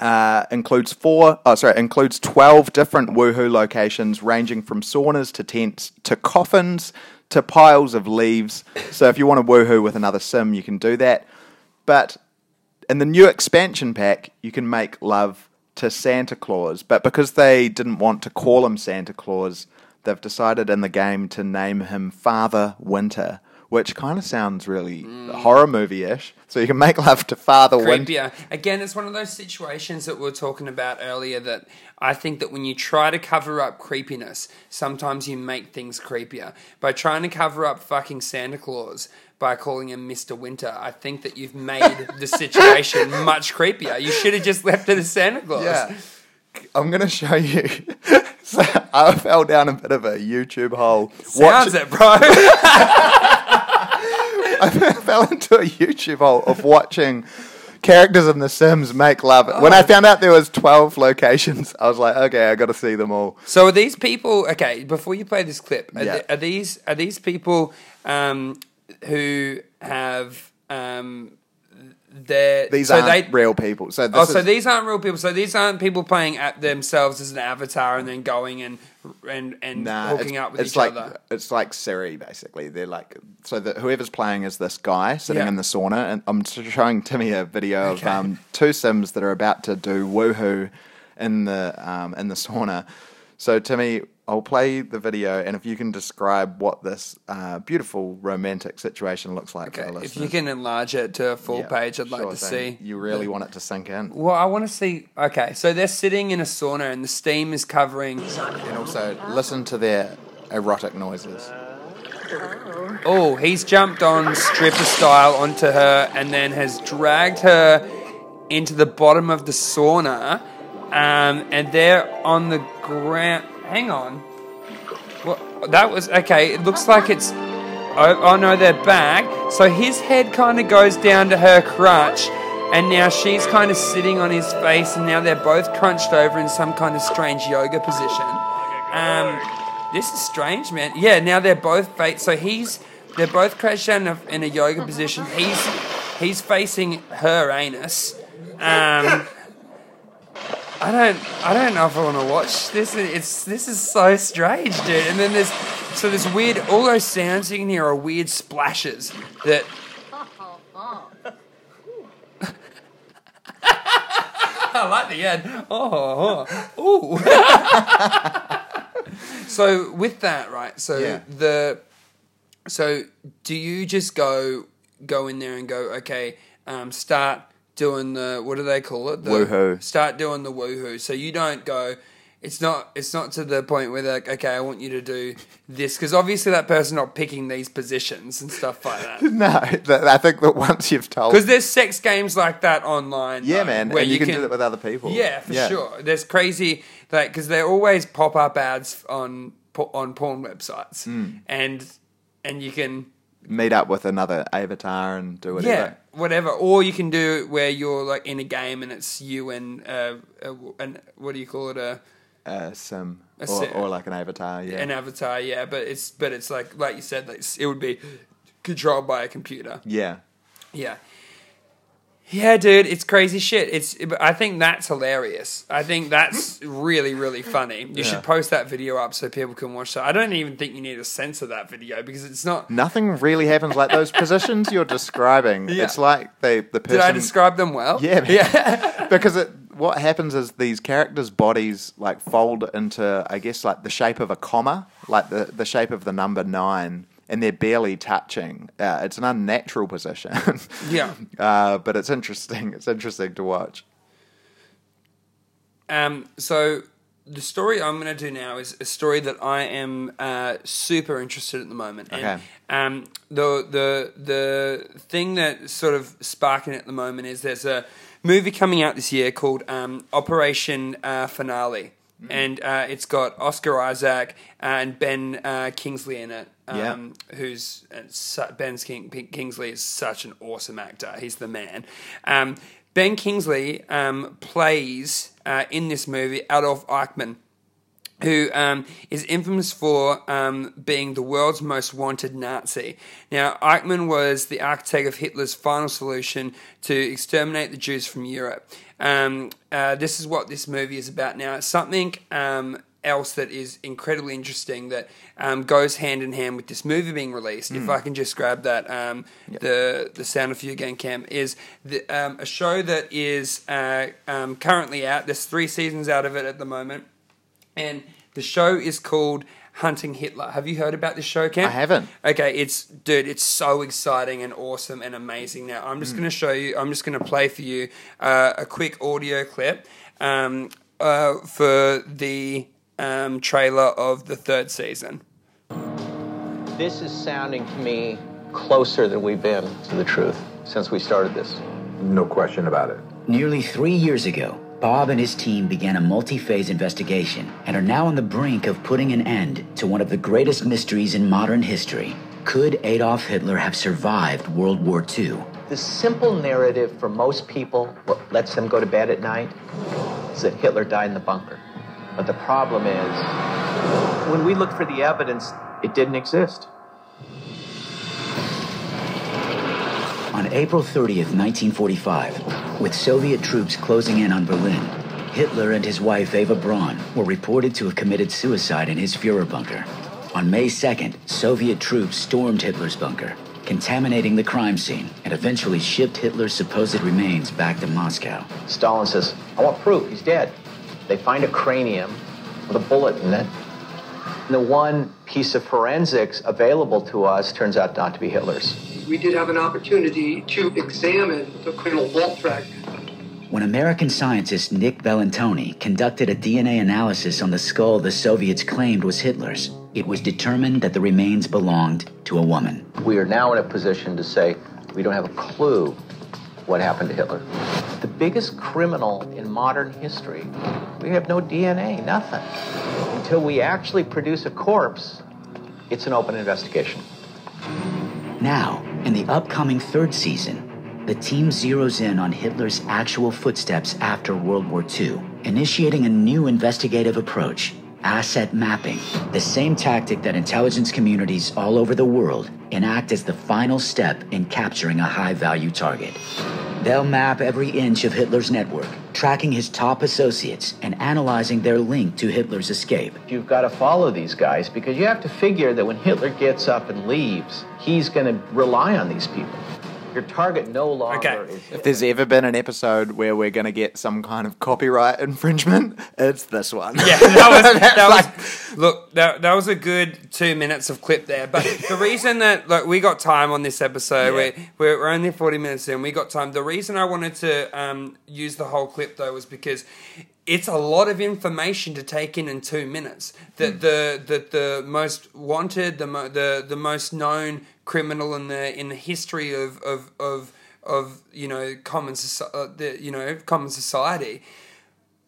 uh, includes four, oh sorry, includes twelve different woohoo locations, ranging from saunas to tents to coffins to piles of leaves. So if you want to woohoo with another sim, you can do that. But in the new expansion pack, you can make love to Santa Claus. But because they didn't want to call him Santa Claus, they've decided in the game to name him Father Winter, which kind of sounds really mm. horror movie ish. So you can make love to Father Winter. creepier. Again, it's one of those situations that we were talking about earlier that I think that when you try to cover up creepiness, sometimes you make things creepier. By trying to cover up fucking Santa Claus by calling him Mr. Winter, I think that you've made the situation much creepier. You should have just left it as Santa Claus. Yeah. I'm going to show you. so I fell down a bit of a YouTube hole. Sounds it, bro. I fell into a YouTube hole of watching characters in The Sims make love. When I found out there was 12 locations, I was like, okay, I got to see them all. So are these people okay? Before you play this clip, are, Yeah. th- are these are these people um, who have um, their These so aren't they real people. So this oh so these aren't real people. So these aren't people playing at themselves as an avatar and then going and and and Nah, hooking up with each like other. it's like Siri basically. They're like so that whoever's playing is this guy sitting Yeah. in the sauna, and I'm showing Timmy a video Okay. of um, two Sims that are about to do woohoo in the um, in the sauna. So Timmy, I'll play the video, and if you can describe what this uh, beautiful romantic situation looks like for Okay, the if you can enlarge it to a full Yeah, page, I'd like to thing. see. You really want it to sink in, Well, I want to see. Okay, so they're sitting in a sauna and the steam is covering. and also listen to their erotic noises. Oh, he's jumped on stripper style onto her and then has dragged her into the bottom of the sauna. Um, and they're on the ground. Hang on. Well, That was okay. It looks like it's. Oh, oh no, they're back. So his head kind of goes down to her crutch, and now she's kind of sitting on his face, and now they're both crunched over in some kind of strange yoga position. Um, this is strange, man. Yeah, now they're both face. So he's they're both crouched down in a, in a yoga position. He's he's facing her anus. Um, I don't I don't know if I want to watch this. It's this is so strange, dude. And then there's so there's weird. All those sounds you can hear are weird splashes that. I like the end. Oh, oh, ooh. so with that, right? So Yeah. the so do you just go go in there and go okay? Um, start doing the what do they call it? The, Woohoo. Start doing the woohoo. So you don't go. It's not. It's not to the point where they're like, okay, I want you to do this because obviously that person's not picking these positions and stuff like that. No, th- I think that once you've told, Because there's sex games like that online. yeah, though, man, where and you, can, do it with other people. Yeah, for sure. There's crazy like because they always pop up ads on on porn websites, Hmm. and and you can Meet up with another avatar and do whatever. yeah whatever. or you can do it where you're like in a game and it's you and uh, a, and what do you call it a Uh, sim, A or, sim. or like an avatar. Yeah, an avatar, yeah. But it's but it's like like you said, like, it would be controlled by a computer. yeah. Yeah. Yeah, dude, it's crazy shit. It's. I think that's hilarious. I think that's really, really funny. You Yeah. should post that video up so people can watch that. I don't even think you need to censor that video because it's not. Nothing really happens like those positions you're describing. Yeah. It's like they the person. Did I describe them well? Yeah, man. yeah. because it, what happens is these characters' bodies like fold into, I guess, like the shape of a comma, like the, the shape of the number nine, and they're barely touching. Uh, it's an unnatural position. Yeah. Uh, but it's interesting. It's interesting to watch. Um, so the story I'm going to do now is a story that I am uh, super interested in at the moment. And, Okay. Um, the the the thing that sort of sparking at the moment is there's a movie coming out this year called um, Operation uh, Finale. And uh, it's got Oscar Isaac and Ben uh, Kingsley in it. Um, Yeah. Who's uh, su- Ben King, Kingsley is such an awesome actor. He's the man. Um, Ben Kingsley um, plays uh, in this movie Adolf Eichmann, who um, is infamous for um, being the world's most wanted Nazi. Now, Eichmann was the architect of Hitler's final solution to exterminate the Jews from Europe. Um, uh, this is what this movie is about now. It's something um, else that is incredibly interesting that um, goes hand in hand with this movie being released. If I can just grab that, um, the the sound of you again, Cam, is the, um, a show that is uh, um, currently out. There's three seasons out of it at the moment and the show is called Hunting Hitler. Have you heard about this show, Cam? I haven't. Okay, it's dude, it's so exciting and awesome and amazing. Now, I'm just going to show you. I'm just going to play for you uh, a quick audio clip um, uh, for the um, trailer of the third season. This is sounding to me closer than we've been to the truth since we started this. No question about it. Nearly three years ago, Bob and his team began a multi phase investigation and are now on the brink of putting an end to one of the greatest mysteries in modern history. Could Adolf Hitler have survived World War II? The simple narrative for most people, what lets them go to bed at night, is that Hitler died in the bunker. But the problem is, when we look for the evidence, it didn't exist. April 30th, 1945, with Soviet troops closing in on Berlin, Hitler and his wife Eva Braun were reported to have committed suicide in his Fuhrer bunker. On May 2nd, Soviet troops stormed Hitler's bunker, contaminating the crime scene, and eventually shipped Hitler's supposed remains back to Moscow. Stalin says, I want proof, he's dead. They find a cranium with a bullet in it. And the one piece of forensics available to us turns out not to be Hitler's. we did have an opportunity to examine the cranial vault fragment. When American scientist Nick Bellantoni conducted a DNA analysis on the skull the Soviets claimed was Hitler's, it was determined that the remains belonged to a woman. We are now in a position to say we don't have a clue what happened to Hitler. The biggest criminal in modern history, we have no DNA, nothing. Until we actually produce a corpse, it's an open investigation. Now, in the upcoming third season, the team zeroes in on Hitler's actual footsteps after World War II, initiating a new investigative approach asset mapping, the same tactic that intelligence communities all over the world enact as the final step in capturing a high value target. They'll map every inch of Hitler's network, tracking his top associates and analyzing their link to Hitler's escape. You've got to follow these guys because you have to figure that when Hitler gets up and leaves, he's going to rely on these people. Your target no longer Okay. is. If there's ever been an episode where we're going to get some kind of copyright infringement, it's this one. Yeah, that was that was. Look, that, that was a good two minutes of clip there. But the reason that look, we got time on this episode, Yeah. we're, we're only forty minutes in. We got time. The reason I wanted to um, use the whole clip though was because it's a lot of information to take in in two minutes. That the the the most wanted, the mo- the the most known criminal in the in the history of of of, of you know common soci- uh, the, you know common society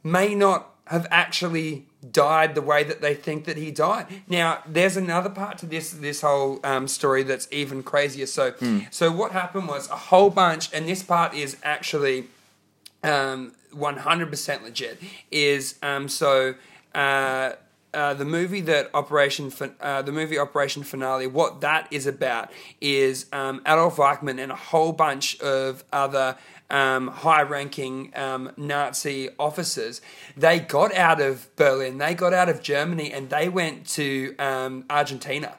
may not have actually died the way that they think that he died. Now, there's another part to this this whole um, story that's even crazier. So, so what happened was a whole bunch, and this part is actually um, 100% legit. Is um, so. Uh, uh, the movie that Operation uh, the movie Operation Finale, what that is about is um, Adolf Eichmann and a whole bunch of other um, high-ranking um, Nazi officers. They got out of Berlin, they got out of Germany, and they went to um, Argentina.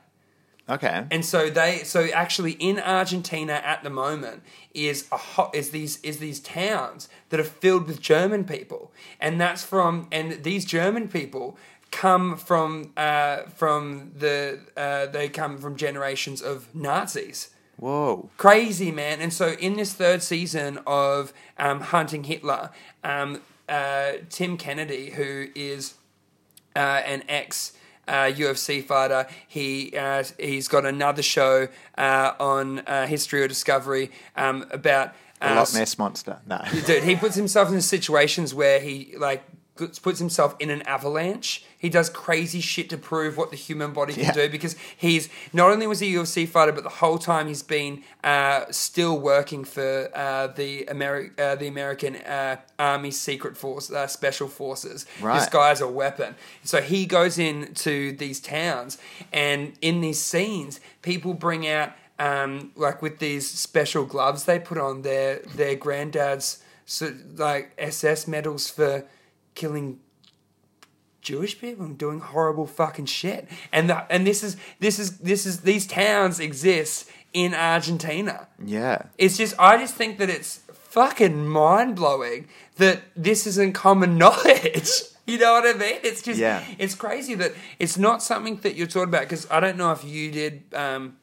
Okay. And so they so actually in Argentina at the moment is a hot is these is these towns that are filled with German people. And that's from and these German people come from uh, from the uh, they come from generations of Nazis Whoa. crazy man and so in this third season of um, hunting hitler um, uh, tim kennedy who is uh, an ex uh, UFC fighter. He uh, he's got another show uh, on uh, History or Discovery um, about uh, Loch Ness monster. No. Dude, he puts himself in situations where he like puts himself in an avalanche. He does crazy shit to prove what the human body can Yeah. do because he's not only was he a UFC fighter, but the whole time he's been uh, still working for uh, the Ameri- uh, the American uh, Army Secret Force uh, Special Forces. This Right. guy's a weapon. So he goes into these towns, and in these scenes, people bring out um, like with these special gloves they put on their their granddad's so, like SS medals for killing Jewish people and doing horrible fucking shit. And the, and this is this is this is these towns exist in Argentina. Yeah. It's just I just think that it's fucking mind blowing that this isn't common knowledge. You know what I mean? It's just Yeah. it's crazy that it's not something that you're taught about because I don't know if you did um,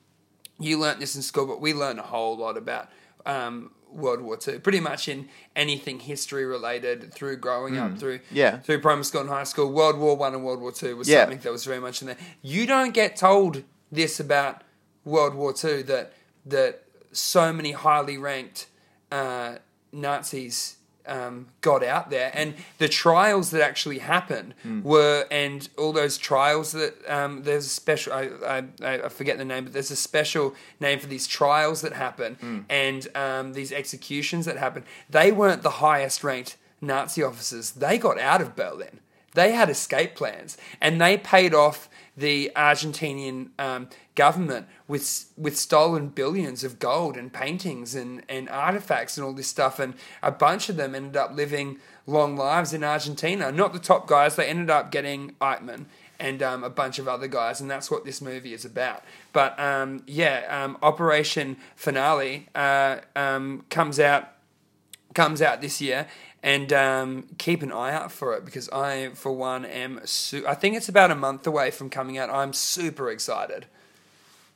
you learnt this in school, but we learned a whole lot about um, World War Two. Pretty much in anything history related through growing up through Mm. Yeah. through primary school and high school. World War One and World War Two was Yeah. something that was very much in there. You don't get told this about World War Two that that so many highly ranked uh, Nazis um, got out there, and the trials that actually happened were, and all those trials that um, there's a special, I, I, I forget the name, but there's a special name for these trials that happen, and um, these executions that happen. They weren't the highest ranked Nazi officers. They got out of Berlin. They had escape plans, and they paid off the Argentinian um, government with with stolen billions of gold and paintings and, and artifacts and all this stuff. And a bunch of them ended up living long lives in Argentina. Not the top guys; they ended up getting Eichmann and um, a bunch of other guys, and that's what this movie is about. But um, yeah, um, Operation Finale uh, um, comes out comes out this year and um, keep an eye out for it because I, for one, am. Su- I think it's about a month away from coming out. I'm super excited.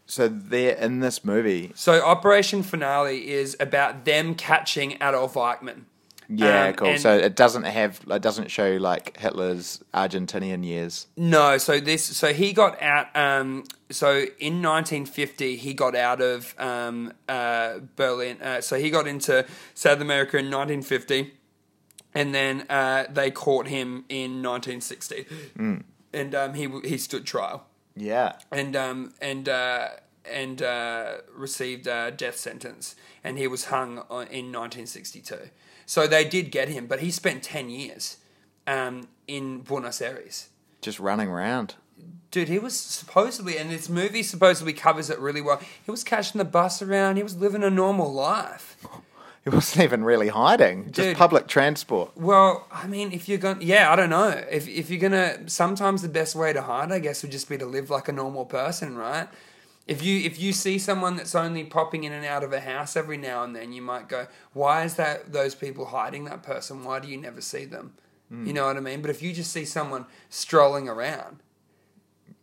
So they're in this movie. So, Operation Finale is about them catching Adolf Eichmann. Yeah, Um, cool. So it doesn't have, it doesn't show like Hitler's Argentinian years. No, so this, so he got out. Um, so in 1950, he got out of um, uh, Berlin. Uh, so he got into South America in 1950, and then uh, they caught him in 1960, and um, he he stood trial Yeah. and um, and uh, and uh, received a death sentence, and he was hung on, in 1962. So they did get him, but he spent 10 years um, in Buenos Aires. Just running around. Dude, he was supposedly, and this movie supposedly covers it really well. He was catching the bus around. He was living a normal life. He wasn't even really hiding. Just Dude. public transport. Well, I mean, if you're going, to yeah, I don't know. If if you're gonna, sometimes the best way to hide, I guess, would just be to live like a normal person, right? If you if you see someone that's only popping in and out of a house every now and then, you might go, "Why is that those people hiding that person? Why do you never see them?" Hmm. You know what I mean? But if you just see someone strolling around,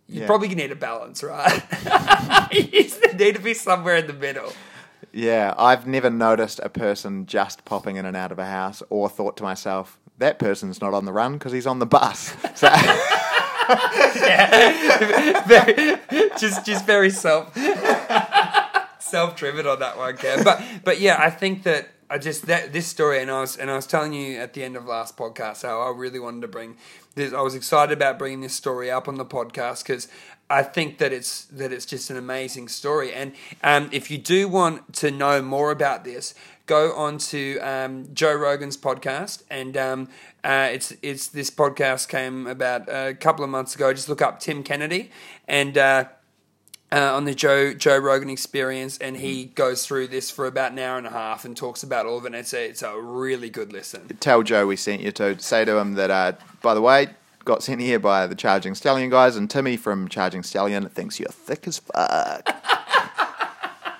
you Yeah. probably need a balance, right? you need to be somewhere in the middle. Yeah, I've never noticed a person just popping in and out of a house or thought to myself, that person's not on the run because he's on the bus. So, very, just just very self self driven on that one, Cam. But but yeah, I think that I just that this story, and I was and I was telling you at the end of last podcast how I really wanted to bring this. I was excited about bringing this story up on the podcast because. I think that it's that it's just an amazing story, and um, if you do want to know more about this, go on to um, Joe Rogan's podcast, and um, uh, it's it's this podcast came about a couple of months ago. Just look up Tim Kennedy and uh, uh, on the Joe Joe Rogan Experience, and he goes through this for about an hour and a half and talks about all of it. And it's a it's a really good listen. tell Joe we sent you to say to him that, uh, by the way, got sent here by the Charging Stallion guys, and Timmy from Charging Stallion thinks you're thick as fuck.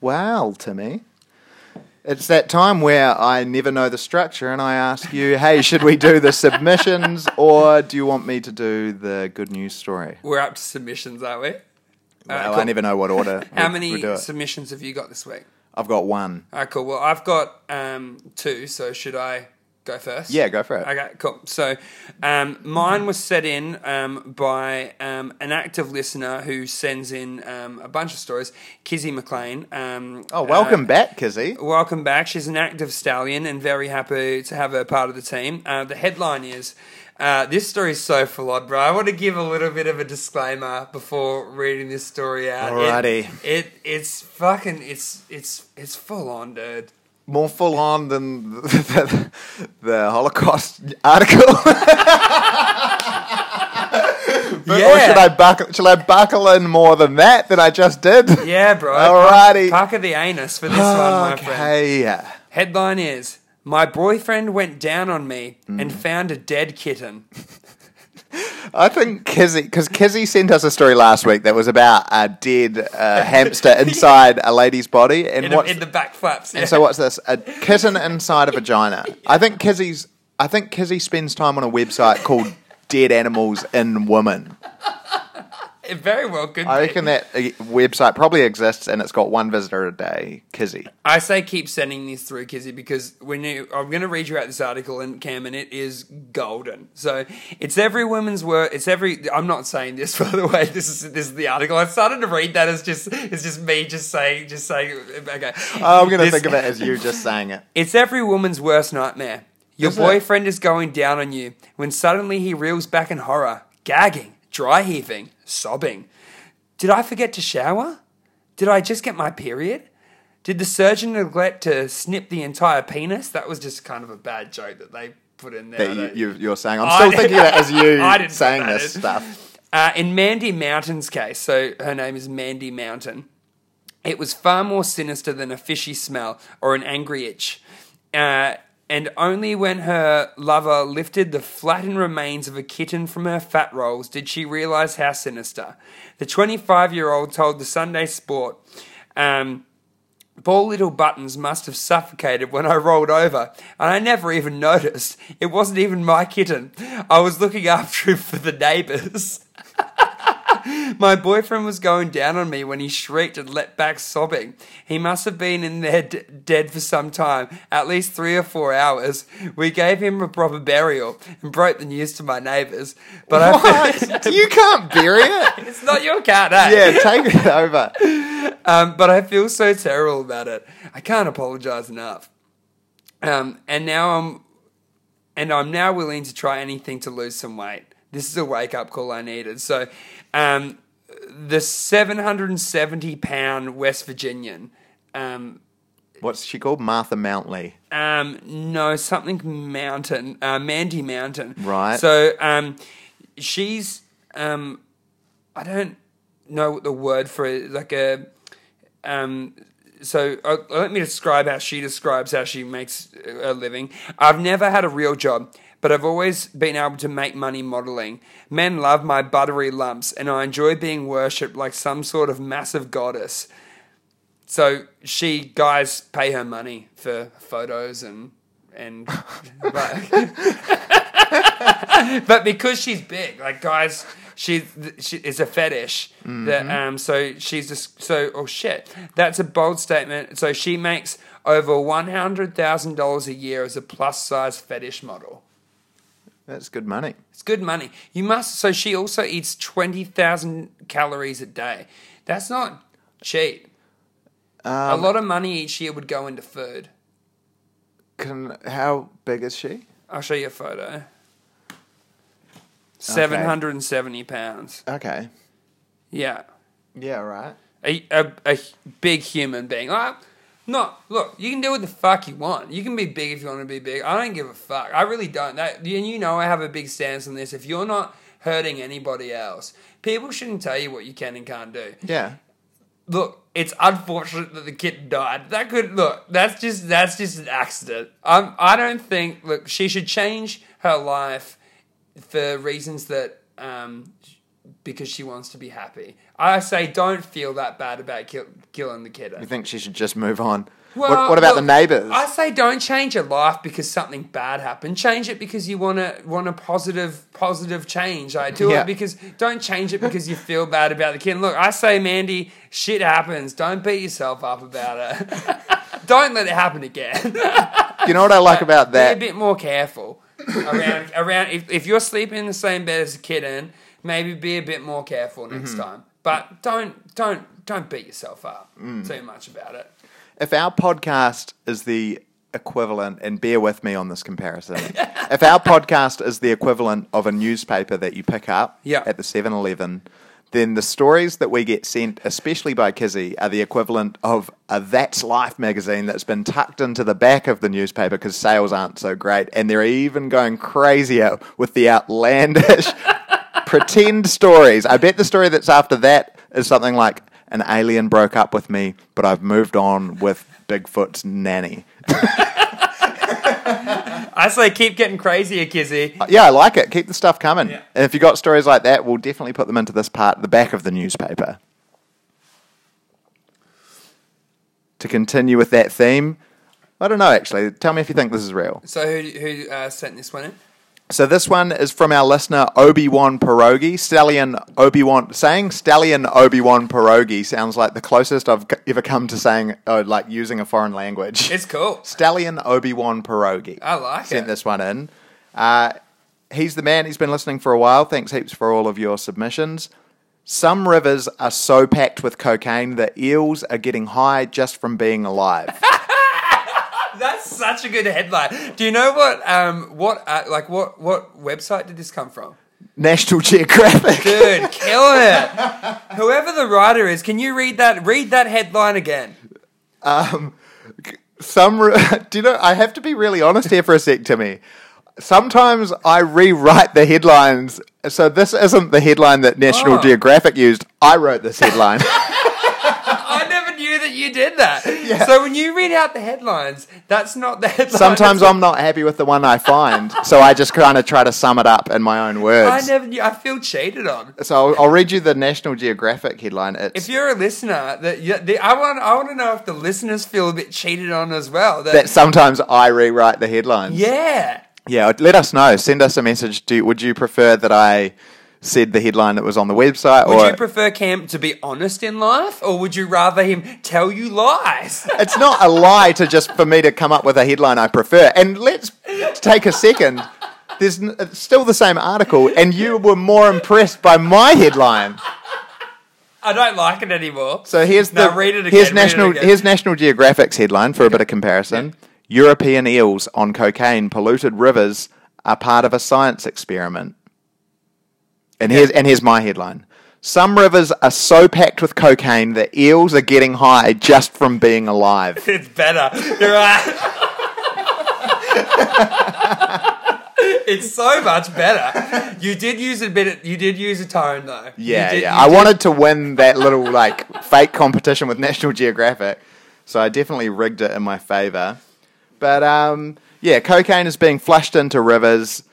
wow, Timmy. It's that time where I never know the structure and I ask you, hey, should we do the submissions or do you want me to do the good news story? We're up to submissions, aren't we? Right, Well, I cool. never know what order. How we- many we submissions have you got this week? I've got one. All right, cool. Well, I've got um, two, so should I go first? Yeah, go for it. Okay, cool. So, um, mine was set in um, by um, an active listener who sends in um, a bunch of stories. Kizzy McLean. Um, Oh, welcome uh, back, Kizzy. Welcome back. She's an active stallion and very happy to have her part of the team. Uh, the headline is. Uh, this story is so full on, bro. I want to give a little bit of a disclaimer before reading this story out. It- Alrighty. It, it's fucking it's it's it's full on, dude. More full on than the, the, the Holocaust article. Or should I buckle? Shall I buckle in more than that than I just did? Yeah, bro. Alrighty. Pucker the anus for this one, my friend. Okay. Yeah Headline is My boyfriend went down on me Mm. and found a dead kitten. I think Kizzy, because Kizzy sent us a story last week that was about a dead uh, hamster inside a lady's body, and In, what's in the back flaps. and so what's this? A kitten inside a vagina. I think Kizzy's. I think Kizzy spends time on a website called Dead Animals in Women. It very well could I be. reckon that uh, website probably exists and it's got one visitor a day. Kizzy. I say keep sending these through, Kizzy, because when you, I'm going to read you out this article in Cam, and it is golden. So it's every woman's work. It's every. I'm not saying this by the way. This is this is the article. I started to read that as just it's just me just saying just saying. Okay, I'm going to think of it as you just saying it. It's every woman's worst nightmare. Your Is boyfriend is going down on you when suddenly he reels back in horror, gagging, dry heaving, sobbing. Did I forget to shower? Did I just get my period? Did the surgeon neglect to snip the entire penis? That was just kind of a bad joke that they put in there. That you, you're saying. I'm still thinking of it as you I didn't saying this stuff. Uh, in Mandy Mountain's case, so her name is Mandy Mountain, it was far more sinister than a fishy smell or an angry itch. Uh, and only when her lover lifted the flattened remains of a kitten from her fat rolls did she realize how sinister. The 25 year old told the Sunday Sport, um, Poor little Buttons must have suffocated when I rolled over, and I never even noticed. It wasn't even my kitten. I was looking after him for the neighbours. My boyfriend was going down on me when he shrieked and let back sobbing. He must have been in there d- dead for some time, at least three or four hours. We gave him a proper burial and broke the news to my neighbours. But I What? you can't bury it. it's not your cat, eh? Yeah, take it over. Um, but I feel so terrible about it. I can't apologize enough. Um, and now I'm, and I'm now willing to try anything to lose some weight. This is a wake up call I needed. So, um, the 770 pound West Virginian, um, What's she called? Martha Mountley. um, no, something Mountain, uh, Mandy Mountain. Right. So, um, she's, um, I don't know what the word for it, like a, um, so uh, let me describe how she describes how she makes a living. I've never had a real job, but I've always been able to make money modeling. Men love my buttery lumps, and I enjoy being worshipped like some sort of massive goddess. So she guys pay her money for photos and and but, but because she's big, like guys, she she is a fetish that um. So she's just so oh shit. That's a bold statement. So she makes over one hundred thousand dollars a year as a plus size fetish model. That's good money. It's good money. You must. So she also eats twenty thousand calories a day. That's not cheap. a um, lot of money each year would go into food. Can, how big is she? I'll show you a photo. Seven hundred and seventy pounds. Okay. Yeah, Yeah, right. a, a, a big human being. Like, not look. You can do what the fuck you want. You can be big if you want to be big. I don't give a fuck. I really don't. That and you know I have a big stance on this. If you're not hurting anybody else, people shouldn't tell you what you can and can't do. Yeah. look, it's unfortunate that the kid died. That could look. That's just that's just an accident. Um, I don't think. Look, she should change her life for reasons that um, because she wants to be happy. I say don't feel that bad about kill, killing the kid. You think she should just move on? Well, what, what about the neighbours? I say don't change your life because something bad happened. Change it because you want to want a positive positive change. I do Yeah. it because don't change it because you feel bad about the kid. Look, I say, Mandy, shit happens. Don't beat yourself up about it. don't let it happen again. you know what I like about that? Be a bit more careful around around if, if you're sleeping in the same bed as a kitten, maybe be a bit more careful next Mm-hmm. time. But don't don't don't beat yourself up Mm. too much about it. if our podcast is the equivalent, and bear with me on this comparison, if our podcast is the equivalent of a newspaper that you pick up Yeah. at the 7 Eleven, then the stories that we get sent, especially by Kizzy, are the equivalent of a That's Life magazine that's been tucked into the back of the newspaper because sales aren't so great. And they're even going crazier with the outlandish pretend stories. I bet the story that's after that is something like an alien broke up with me, but I've moved on with Bigfoot's nanny. I say keep getting crazier, Kizzy. Yeah, I like it. Keep the stuff coming. Yeah. And if you got stories like that, we'll definitely put them into this part, the back of the newspaper. To continue with that theme, I don't know actually. Tell me if you think this is real. So who who uh, sent this one in? So this one is from our listener Obi Wan Pierogi. Stallion Obi Wan saying Stallion Obi Wan Pierogi sounds like the closest I've ever come to saying uh, like using a foreign language. It's cool. Stallion Obi Wan Pierogi. I like it. Sent it. this one in. Uh, he's the man. He's been listening for a while. Thanks heaps for all of your submissions. Some rivers are so packed with cocaine that eels are getting high just from being alive. That's such a good headline. Do you know what um what uh, like what what website did this come from? National Geographic. Dude, killing it. Whoever the writer is, can you read that read that headline again? Some, do you know? I have to be really honest here for a sec, Timmy. Sometimes I rewrite the headlines, so this isn't the headline that National Oh. Geographic used. I wrote this headline. I never knew that you did that. So when you read out the headlines, that's not the headline. Sometimes I'm not happy with the one I find, so I just kind of try to sum it up in my own words. I never knew. I feel cheated on. So I'll, I'll read you the National Geographic headline. It's If you're a listener, that you, the, I want I want to know if the listeners feel a bit cheated on as well. That, that sometimes I rewrite the headlines. yeah. Yeah, let us know. Send us a message. Do would you prefer that I said the headline that was on the website, Would or you prefer Cam to be honest in life, or would you rather him tell you lies? it's not a lie to just for me to come up with a headline I prefer? And let's take a second. There's n- uh, still the same article, and you were more impressed by my headline. I don't like it anymore. So here's No, the read it again, here's read it national again. here's National Geographic's headline for a bit of comparison. European eels on cocaine polluted rivers are part of a science experiment. And here's and here's my headline. Some rivers are so packed with cocaine that eels are getting high just from being alive. It's better. You're right. it's so much better. You did use a bit. You did use a tone though. Yeah, did- yeah. I did- wanted to win that little like fake competition with National Geographic, so I definitely rigged it in my favor. But um, yeah, cocaine is being flushed into rivers.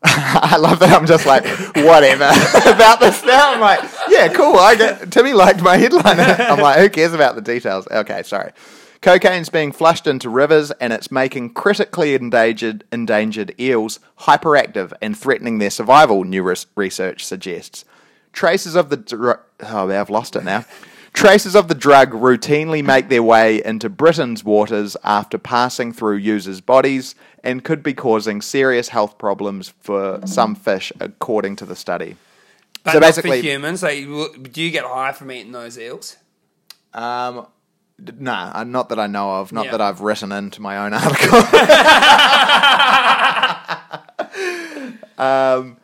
I love that I'm just like, whatever about this now. I'm like, yeah, cool. I get Timmy liked my headline. I'm like, who cares about the details? Okay, sorry. Cocaine's being flushed into rivers and it's making critically endangered endangered eels hyperactive and threatening their survival, new res- research suggests. Traces of the dr- oh, I've lost it now. Traces of the drug routinely make their way into Britain's waters after passing through users' bodies and could be causing serious health problems for some fish, according to the study. But so not basically, for humans. Like, do you get high from eating those eels? um, nah, uh, not that I know of. Not Yeah. that I've written into my own article. um,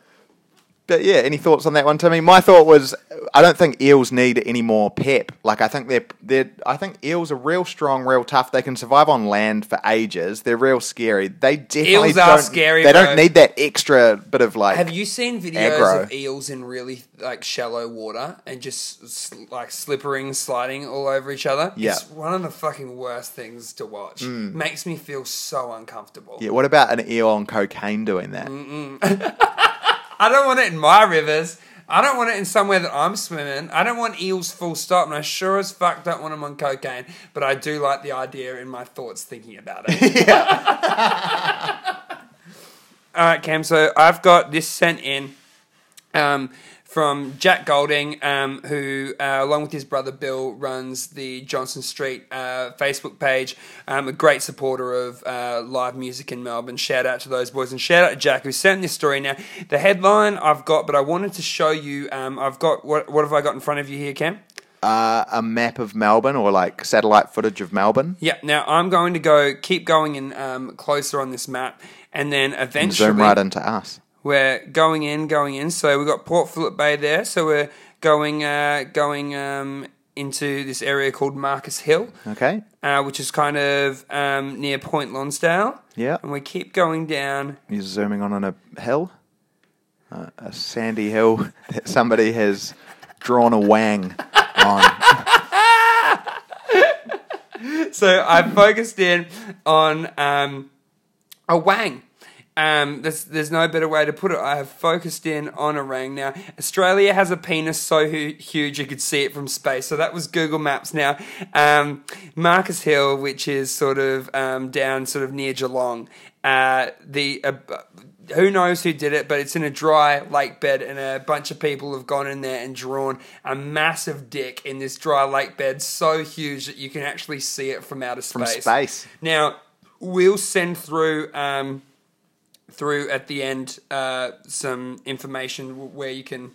but yeah, any thoughts on that one, Timmy? My thought was, I don't think eels need any more pep. Like I think they're, they're, I think eels are real strong, real tough. They can survive on land for ages. They're real scary. They definitely Eels are scary, They bro. don't need that extra bit of like. Have you seen videos aggro. of eels in really like shallow water and just like slippering, sliding all over each other? Yeah. It's one of the fucking worst things to watch. Mm. Makes me feel so uncomfortable. Yeah, what about an eel on cocaine doing that? I don't want it in my rivers. I don't want it in somewhere that I'm swimming. I don't want eels full stop, and I sure as fuck don't want them on cocaine. But I do like the idea in my thoughts thinking about it. All right, Cam. So I've got this sent in um, from Jack Golding, um, who, uh, along with his brother Bill, runs the Johnson Street uh, Facebook page. Um, a great supporter of uh, live music in Melbourne. Shout out to those boys, and shout out to Jack who sent this story. Now, the headline I've got, but I wanted to show you. Um, I've got what? What have I got in front of you here, Cam? Uh, a map of Melbourne or like satellite footage of Melbourne? Yeah. Now I'm going to go keep going in um, closer on this map, and then eventually Zoom right into us. We're going in, going in. So we've got Port Phillip Bay there. So we're going, uh, going um, into this area called Marcus Hill, Okay. uh, which is kind of um, near Point Lonsdale. Yeah. And we keep going down. You're zooming on on a hill, uh, a sandy hill that somebody has drawn a wang on. So I focused in on um, a wang. Um, there's, there's no better way to put it. I have focused in on a wang. Now, Australia has a penis so hu- huge you could see it from space. So that was Google Maps. Now, um, Marcus Hill, which is sort of um, down sort of near Geelong, uh, the uh, who knows who did it, but it's in a dry lake bed, and a bunch of people have gone in there and drawn a massive dick in this dry lake bed, so huge that you can actually see it from outer From space. space. Now, we'll send through um, through at the end uh, some information where you can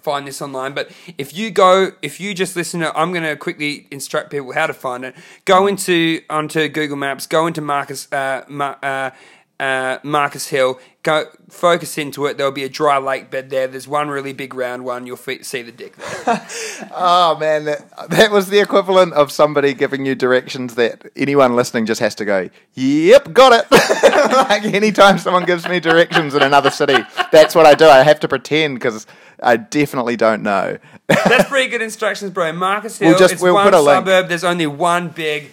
find this online. But if you go, if you just listen to, I'm going to quickly instruct people how to find it. Go into onto Google Maps. Go into Marcus uh, Mar- uh, uh, Marcus Hill. Go focus into it. There'll be a dry lake bed there. There's one really big round one. You'll see the dick there. Oh man, that, that was the equivalent of somebody giving you directions that anyone listening just has to go, "Yep, got it." like anytime someone gives me directions in another city, that's what I do. I have to pretend because I definitely don't know. That's pretty good instructions, bro. Marcus Hill. We'll just- it's we'll one a link. suburb. There's only one big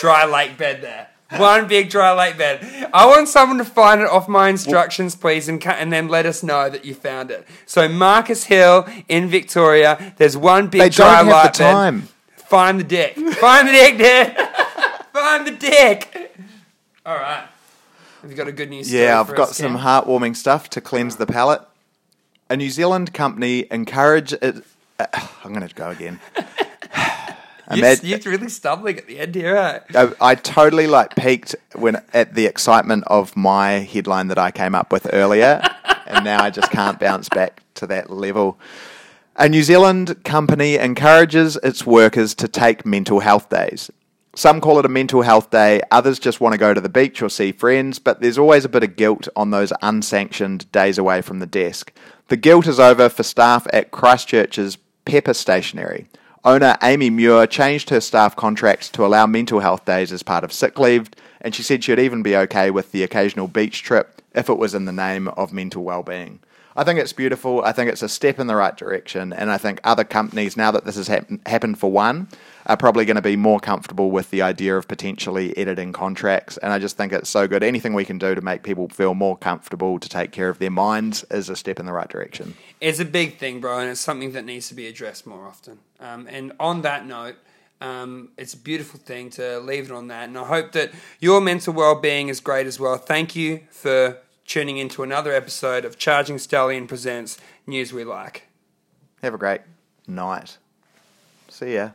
dry lake bed there. One big dry lake bed. I want someone to find it off my instructions, please, and, ca- and then let us know that you found it. So Marcus Hill in Victoria. There's one big They dry don't have the bed. time. Find the dick. Find the dick, dude. Find the dick. All right. Have you got a good news? story Yeah, I've for got us, some Cam? heartwarming stuff to cleanse the palate. A New Zealand company encourage it. Uh, I'm going to go again. You- Imag- You're really stumbling at the end here, eh? I, I totally like peaked when at the excitement of my headline that I came up with earlier, and now I just can't bounce back to that level. A New Zealand company encourages its workers to take mental health days. Some call it a mental health day, others just want to go to the beach or see friends, but there's always a bit of guilt on those unsanctioned days away from the desk. The guilt is over for staff at Christchurch's Pepper Stationery. Owner Amy Muir changed her staff contracts to allow mental health days as part of sick leave, and she said she'd even be okay with the occasional beach trip if it was in the name of mental well-being. I think it's beautiful. I think it's a step in the right direction, and I think other companies, now that this has hap- happened for one, are probably going to be more comfortable with the idea of potentially editing contracts. And I just think it's so good. Anything we can do to make people feel more comfortable to take care of their minds is a step in the right direction. It's a big thing, bro, and it's something that needs to be addressed more often. Um, and on that note, um, it's a beautiful thing to leave it on that. And I hope that your mental well being is great as well. Thank you for tuning into another episode of Charging Stallion Presents News We Like. Have a great night. See ya.